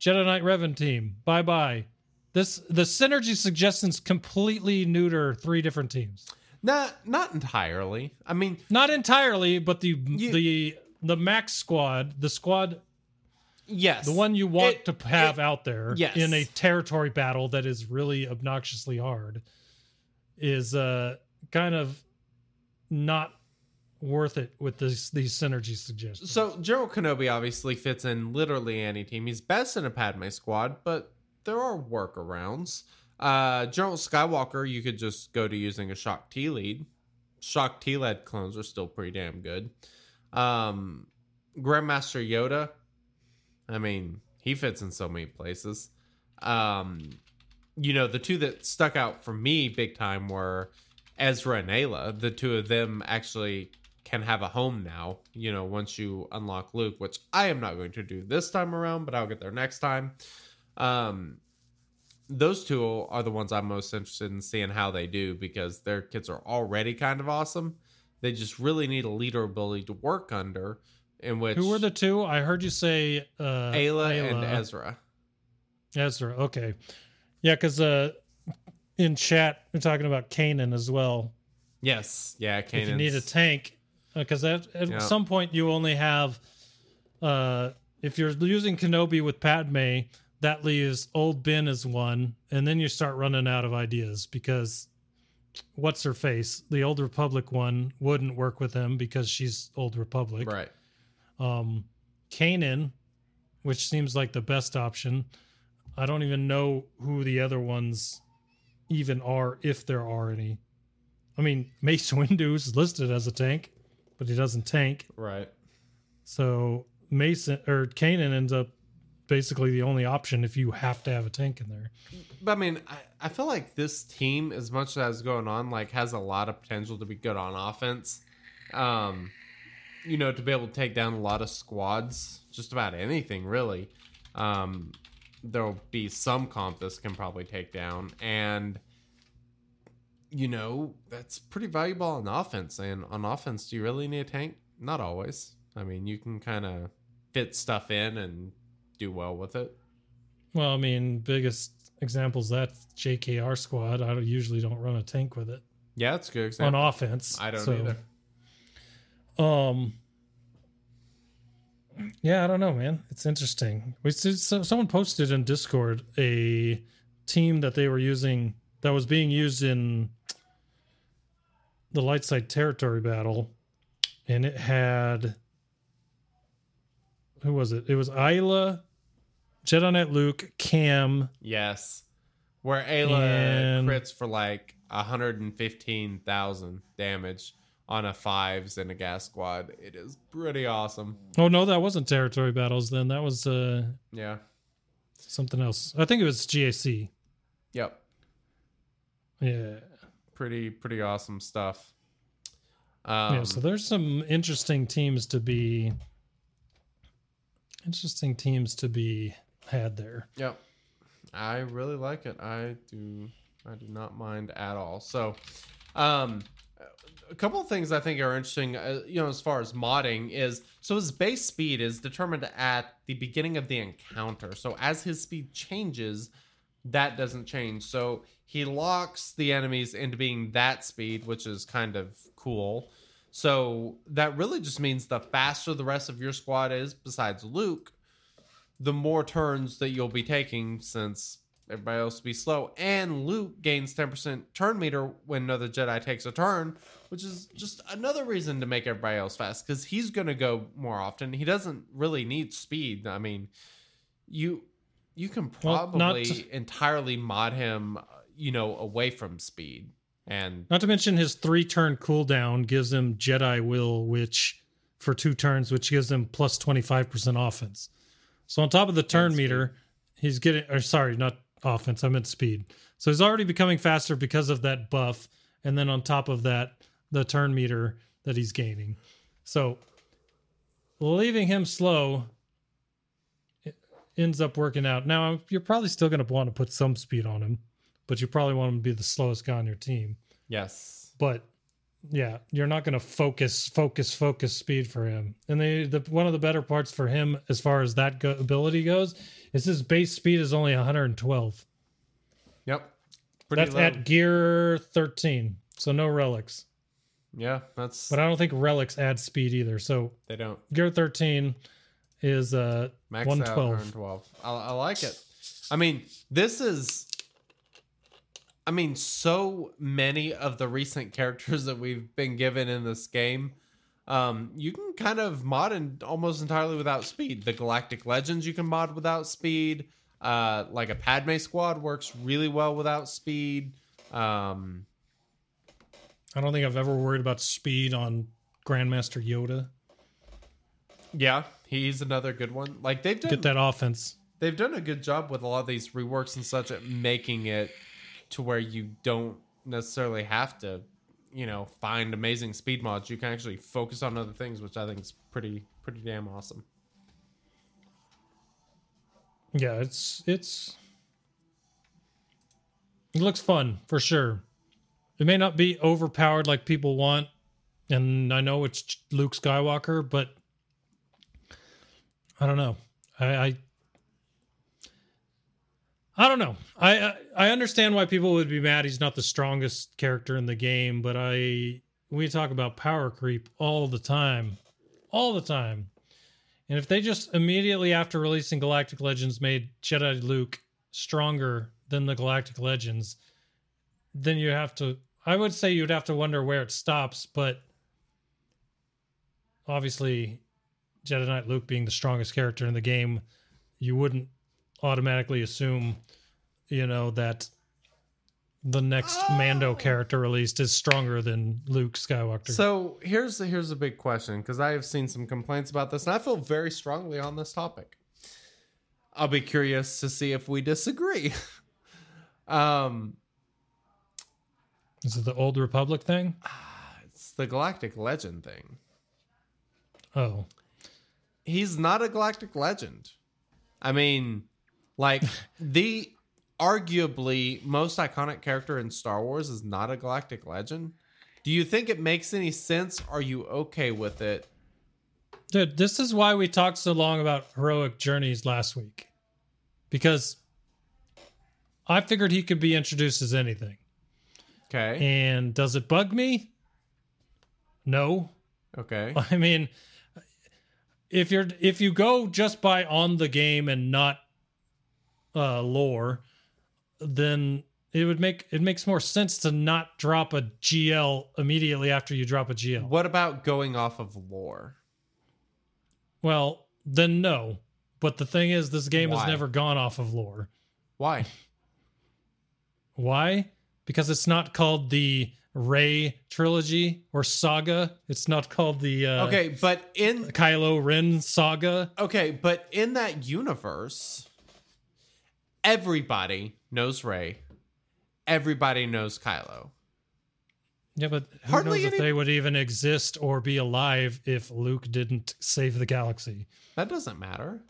Jedi Knight Revan team, bye bye. This the synergy suggestions completely neuter three different teams. not not entirely. I mean, Not entirely, but the You- the the max squad, the squad yes, the one you want It- to have it- out there yes. in a territory battle that is really obnoxiously hard is uh kind of not worth it with this these synergy suggestions. So General Kenobi obviously fits in literally any team. He's best in a Padme squad, but there are workarounds. Uh, General Skywalker, you could just go to using a Shaak Ti lead. Shaak Ti led clones are still pretty damn good. Um, Grandmaster Yoda, I mean, he fits in so many places. Um, you know, the two that stuck out for me big time were Ezra and Ayla. The two of them actually can have a home now, you know, once you unlock Luke, which I am not going to do this time around, but I'll get there next time. Um, those two are the ones I'm most interested in seeing how they do because their kids are already kind of awesome. They just really need a leader ability to work under. In which Who were the two? I heard you say uh, Ayla, and Ezra? Ezra. Okay, yeah, because uh, in chat we're talking about Kanan as well. Yes, yeah. If you need a tank because at, at Yeah. some point you only have uh if you're using kenobi with padme that leaves old Ben as one and then you start running out of ideas because what's her face the old republic one wouldn't work with him because she's old republic right. Um kanan which seems like the best option i don't even know who the other ones even are if there are any i mean mace windu is listed as a tank but he doesn't tank Right. so mason or kanan ends up basically the only option if you have to have a tank in there But I mean, I, I feel like this team, as much as going on, like has a lot of potential to be good on offense. Um, you know, to be able to take down a lot of squads, just about anything really. Um, there'll be some comp this can probably take down, and you know that's pretty valuable on offense. And on offense, do you really need a tank? Not always. I mean, you can kind of fit stuff in and do well with it. well i mean biggest examples that jkr squad i usually don't run a tank with it Yeah, that's a good on offense I don't so- either. Um. Yeah, I don't know, man. It's interesting. We see- so someone posted in Discord a team that they were using that was being used in the light side territory battle, and it had who was it? It was Ayla, Jedi Knight Luke, Cam, Yes. Where Ayla And- crits for like 115,000 damage on a fives and a gas squad. It is pretty awesome. Oh no, that wasn't territory battles. Then that was uh, Yeah. something else. I think it was GAC. Yep. Yeah. Pretty pretty awesome stuff. Um, yeah, so there's some interesting teams to be interesting teams to be had there. Yep. I really like it. I do I do not mind at all. So um a couple of things I think are interesting, uh, you know, as far as modding is so his base speed is determined at the beginning of the encounter. So as his speed changes, that doesn't change. So he locks the enemies into being that speed, which is kind of cool. So that really just means the faster the rest of your squad is, besides Luke, the more turns that you'll be taking since everybody else be slow. And Luke gains 10% turn meter when another Jedi takes a turn, which is just another reason to make everybody else fast because he's going to go more often. He doesn't really need speed. I mean, you you can Well, probably to- entirely mod him, uh, you know, away from speed. And Not to mention his three turn cooldown gives him Jedi Will, which for two turns, which gives him plus 25% offense. So on top of the turn meter, he's getting, or sorry, not offense, I meant speed. So he's already becoming faster because of that buff. And then on top of that, the turn meter that he's gaining. So leaving him slow ends up working out. Now, you're probably still going to want to put some speed on him, but you probably want him to be the slowest guy on your team yes, but yeah, you're not going to focus, focus, focus speed for him. And the, the one of the better parts for him, as far as that go, ability goes, is his base speed is only 112. yep, pretty That's low. at gear 13, so no relics. yeah, that's But I don't think relics add speed either. So they don't gear 13 is uh max 112. out 112. I, I like it. I mean, this is. I mean, so many of the recent characters that we've been given in this game, um, you can kind of mod in almost entirely without speed. The Galactic Legends you can mod without speed. Uh, like a Padme squad works really well without speed. Um, I don't think I've ever worried about speed on Grandmaster Yoda. yeah, he's another good one. Like they've done Get that offense. they've done a good job with a lot of these reworks and such at making it to where you don't necessarily have to you know find amazing speed mods you can actually focus on other things which i think is pretty pretty damn awesome Yeah, it's it's it looks fun for sure. It may not be overpowered like people want, and I know it's Luke Skywalker, but I don't know. I I, I don't know. I, I understand why people would be mad. He's not the strongest character in the game, but I we talk about power creep all the time, all the time. And if they just immediately after releasing Galactic Legends made Jedi Luke stronger than the Galactic Legends, then you have to. I would say you'd have to wonder where it stops, but obviously, Jedi Knight Luke being the strongest character in the game, you wouldn't automatically assume, you know, that the next Mando character released is stronger than Luke Skywalker. So here's the, here's a big question because I have seen some complaints about this, and I feel very strongly on this topic. I'll be curious to see if we disagree. um, is it the Old Republic thing? it's the Galactic Legend thing. Oh, He's not a Galactic Legend. I mean, like the arguably most iconic character in Star Wars is not a Galactic Legend. Do you think it makes any sense? Are you okay with it? dude, this is why we talked so long about heroic journeys last week, because I figured he could be introduced as anything. Okay. And does it bug me? No. Okay. I mean, if you're if you go just by on the game and not uh lore, then it would make it makes more sense to not drop a GL immediately after you drop a GL. What about going off of lore? Well, then no. But the thing is this game Why? has never gone off of lore. Why? Why? Because it's not called the Rey trilogy or saga. It's not called the uh, Okay, but in Kylo Ren saga. okay, but in that universe, everybody knows Rey. Everybody knows Kylo. Yeah, but who Hardly knows if they would even exist or be alive if Luke didn't save the galaxy? That doesn't matter.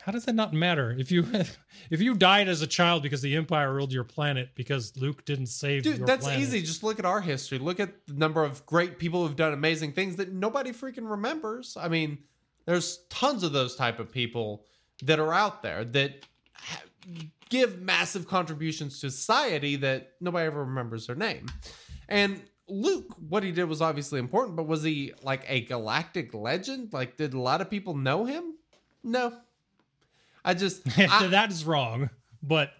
How does that not matter? If you if you died as a child because the Empire ruled your planet because Luke didn't save Dude, that's planet. easy. Just look at our history. Look at the number of great people who've done amazing things that nobody freaking remembers. I mean, there's tons of those type of people that are out there that ha- give massive contributions to society that nobody ever remembers their name. And Luke, what he did was obviously important, but was he like a galactic legend? Like, did a lot of people know him? No. I just, I, that is wrong. But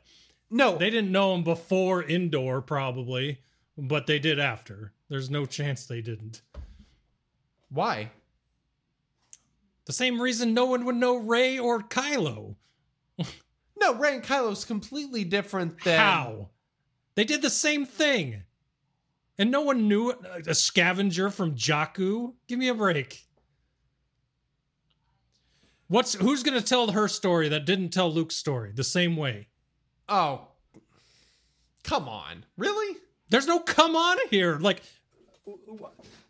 no, they didn't know him before Endor, probably, but they did after. There's no chance they didn't. why? The same reason no one would know Rey or Kylo. No, Rey and Kylo is completely different than How? They did the same thing. And no one knew a scavenger from Jakku. Give me a break. What's who's going to tell her story that didn't tell Luke's story the same way? Oh, come on, really? There's no come on here. Like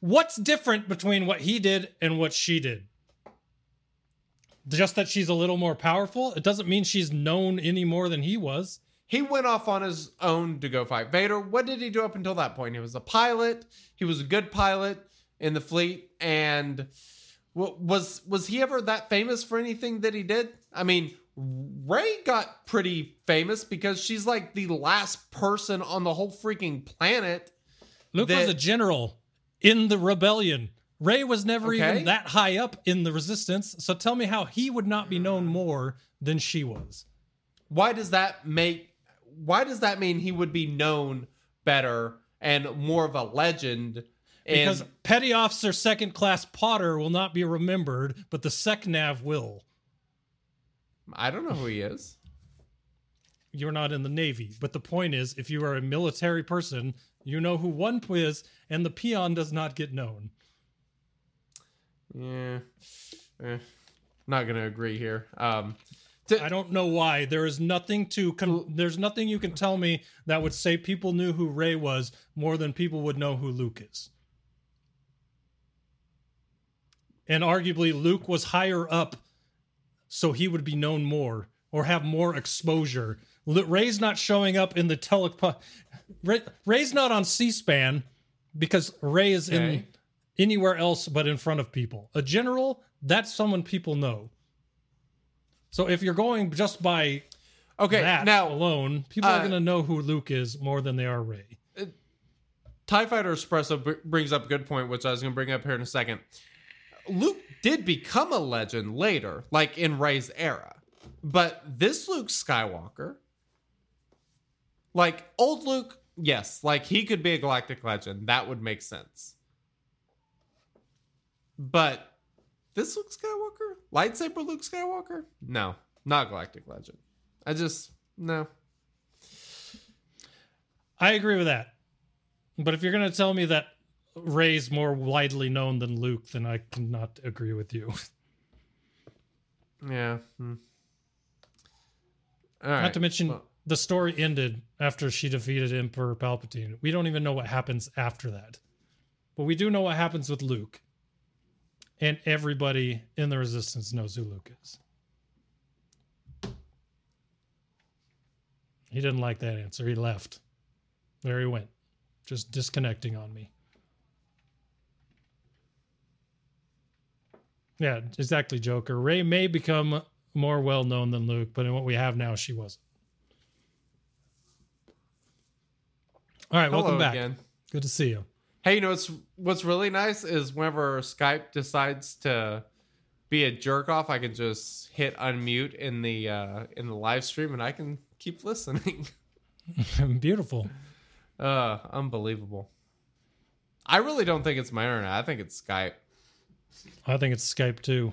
what's different between what he did and what she did? Just that she's a little more powerful? It doesn't mean she's known any more than he was. He went off on his own to go fight Vader. What did he do up until that point? He was a pilot. He was a good pilot in the fleet, and was was he ever that famous for anything that he did? I mean, Rey got pretty famous because she's like the last person on the whole freaking planet. Luke that- was a general in the rebellion. Rey was never Okay. even that high up in the resistance. So tell me how he would not be known more than she was. Why does that make? Why does that mean he would be known better and more of a legend? Because and Petty Officer Second Class Potter will not be remembered, but the SecNav will. I don't know who he is. You're not in the Navy. But the point is, if you are a military person, you know who one is, and the peon does not get known. Yeah. Eh, not gonna agree here. Um I don't know why. There is nothing to con- there's nothing you can tell me that would say people knew who Rey was more than people would know who Luke is. And arguably Luke was higher up so he would be known more or have more exposure. Rey's not showing up in the tele Rey, Rey's not on C-SPAN because Rey is in Okay. Anywhere else but in front of people. A general, that's someone people know. So if you're going just by Okay, that now alone, people uh, are going to know who Luke is more than they are Rey. TIE Fighter Espresso br- brings up a good point, which I was going to bring up here in a second. Luke did become a legend later, like in Rey's era. But this Luke Skywalker, like old Luke, yes, like he could be a galactic legend. That would make sense. But this Luke Skywalker? Lightsaber Luke Skywalker? No, not galactic legend. I just, no. I agree with that. But if you're going to tell me that Rey's more widely known than Luke, then I cannot agree with you. Yeah. hmm. All right. Not to mention, Well, the story ended after she defeated Emperor Palpatine. We don't even know what happens after that. But we do know what happens with Luke. And everybody in the Resistance knows who Luke is. He didn't like that answer. He left. There he went. Just disconnecting on me. Yeah, exactly, Joker. Rey may become more well known than Luke, but in what we have now, she wasn't. All right, hello welcome back. again. Good to see you. Hey, you know what's what's really nice is whenever Skype decides to be a jerk off, I can just hit unmute in the uh, in the live stream and I can keep listening. Beautiful. uh, unbelievable. I really don't think it's my internet. I think it's Skype. I think it's Skype too.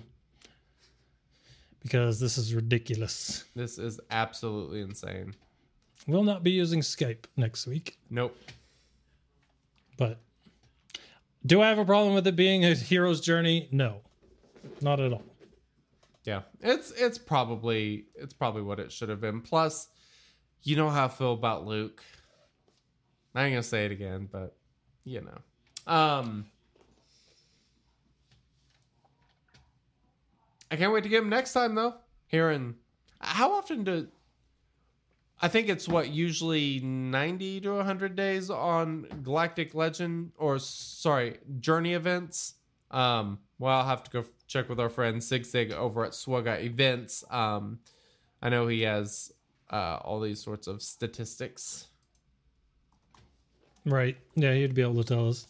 Because this is ridiculous. This is absolutely insane. We'll not be using Skype next week, Nope. but do I have a problem with it being a hero's journey? No. Not at all. Yeah, it's it's probably it's probably what it should have been. Plus, you know how I feel about Luke. I ain't gonna say it again, but you know. Um I can't wait to get him next time though. Here in how often do I think it's what usually 90 to 100 days on Galactic Legend or sorry, Journey events. Um well, I'll have to go check with our friend Sig Sig over at Swugga Events. Um I know he has uh all these sorts of statistics. Right. Yeah, you'd be able to tell us.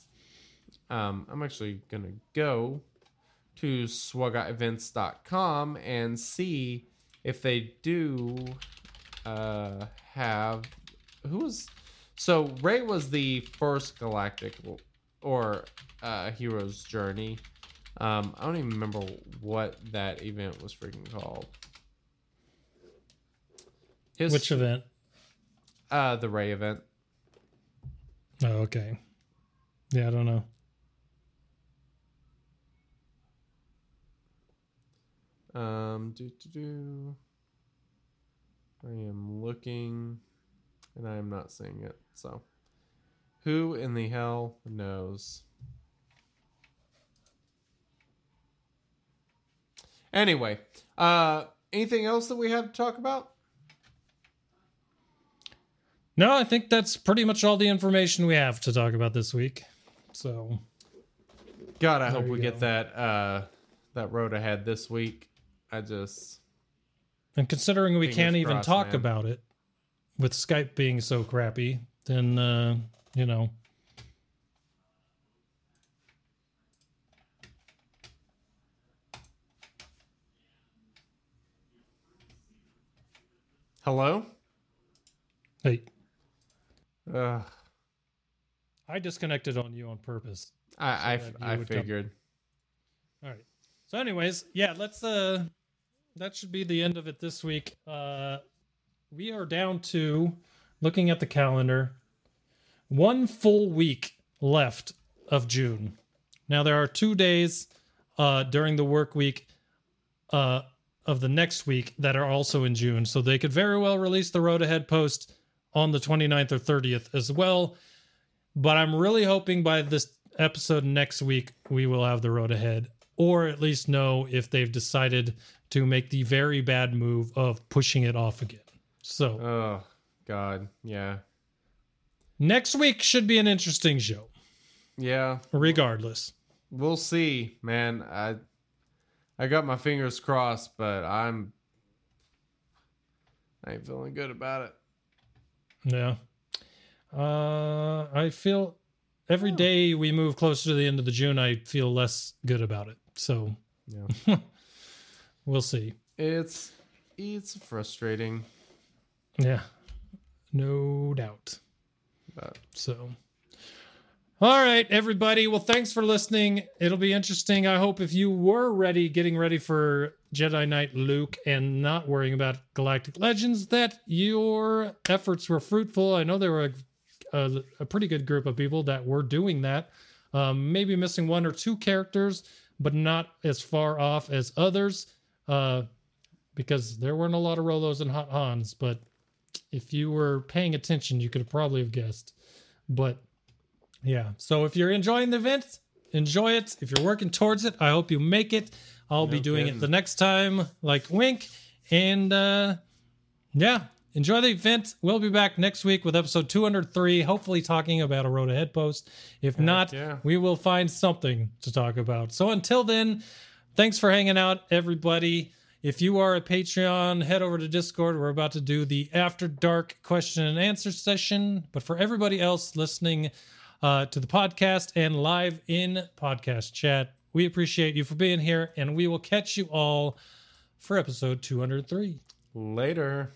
um, I'm actually gonna go to swagaevents.com and see if they do uh, have who was so Rey was the first galactic or uh, hero's journey. Um, I don't even remember what that event was freaking called. His, Which event? Uh, the Rey event. Oh, okay. Yeah, I don't know. Um, do do do. I am looking, and I am not seeing it. So, who in the hell knows? Anyway, uh, anything else that we have to talk about? No, I think that's pretty much all the information we have to talk about this week. So, God, I hope we go. get that uh, that road ahead this week. I just and considering we Fingers can't even crossed, talk man. about it with Skype being so crappy, then uh, you know, hello. hey, Ugh. I disconnected on you on purpose. I I, So I would come- figured. All right. So, anyways, yeah, let's. uh That should be the end of it this week. Uh We are down to looking at the calendar. One full week left of June. Now there are two days uh during the work week uh of the next week that are also in June. So they could very well release the road ahead post on the 29th or 30th as well. But I'm really hoping by this episode next week we will have the road ahead or at least know if they've decided to make the very bad move of pushing it off again. So, Oh God, yeah, next week should be an interesting show yeah. regardless. we'll see, man. I I got my fingers crossed, but I'm I ain't feeling good about it. Yeah. Uh, I feel every day we move closer to the end of the June, I feel less good about it. So Yeah. we'll see. It's it's frustrating, Yeah. No doubt. but So, all right, everybody. Well, thanks for listening. It'll be interesting. I hope if you were ready, getting ready for Jedi Knight Luke and not worrying about Galactic Legends, that your efforts were fruitful. I know there were a, a, a pretty good group of people that were doing that. Um, maybe missing one or two characters, but not as far off as others, uh, because there weren't a lot of Rolos and Hoth Hans. But if you were paying attention, you could have probably have guessed. But yeah, so if you're enjoying the event, enjoy it. If you're working towards it, I hope you make it. I'll be doing kidding. it the next time, like Wink. And uh yeah, enjoy the event. We'll be back next week with episode 203, hopefully talking about a road ahead post. If not, yeah. we will find something to talk about. So until then, thanks for hanging out, everybody. If you are a Patreon, head over to Discord. We're about to do the After Dark question and answer session. But for everybody else listening uh, to the podcast and live in podcast chat, we appreciate you for being here, and we will catch you all for episode 203. later.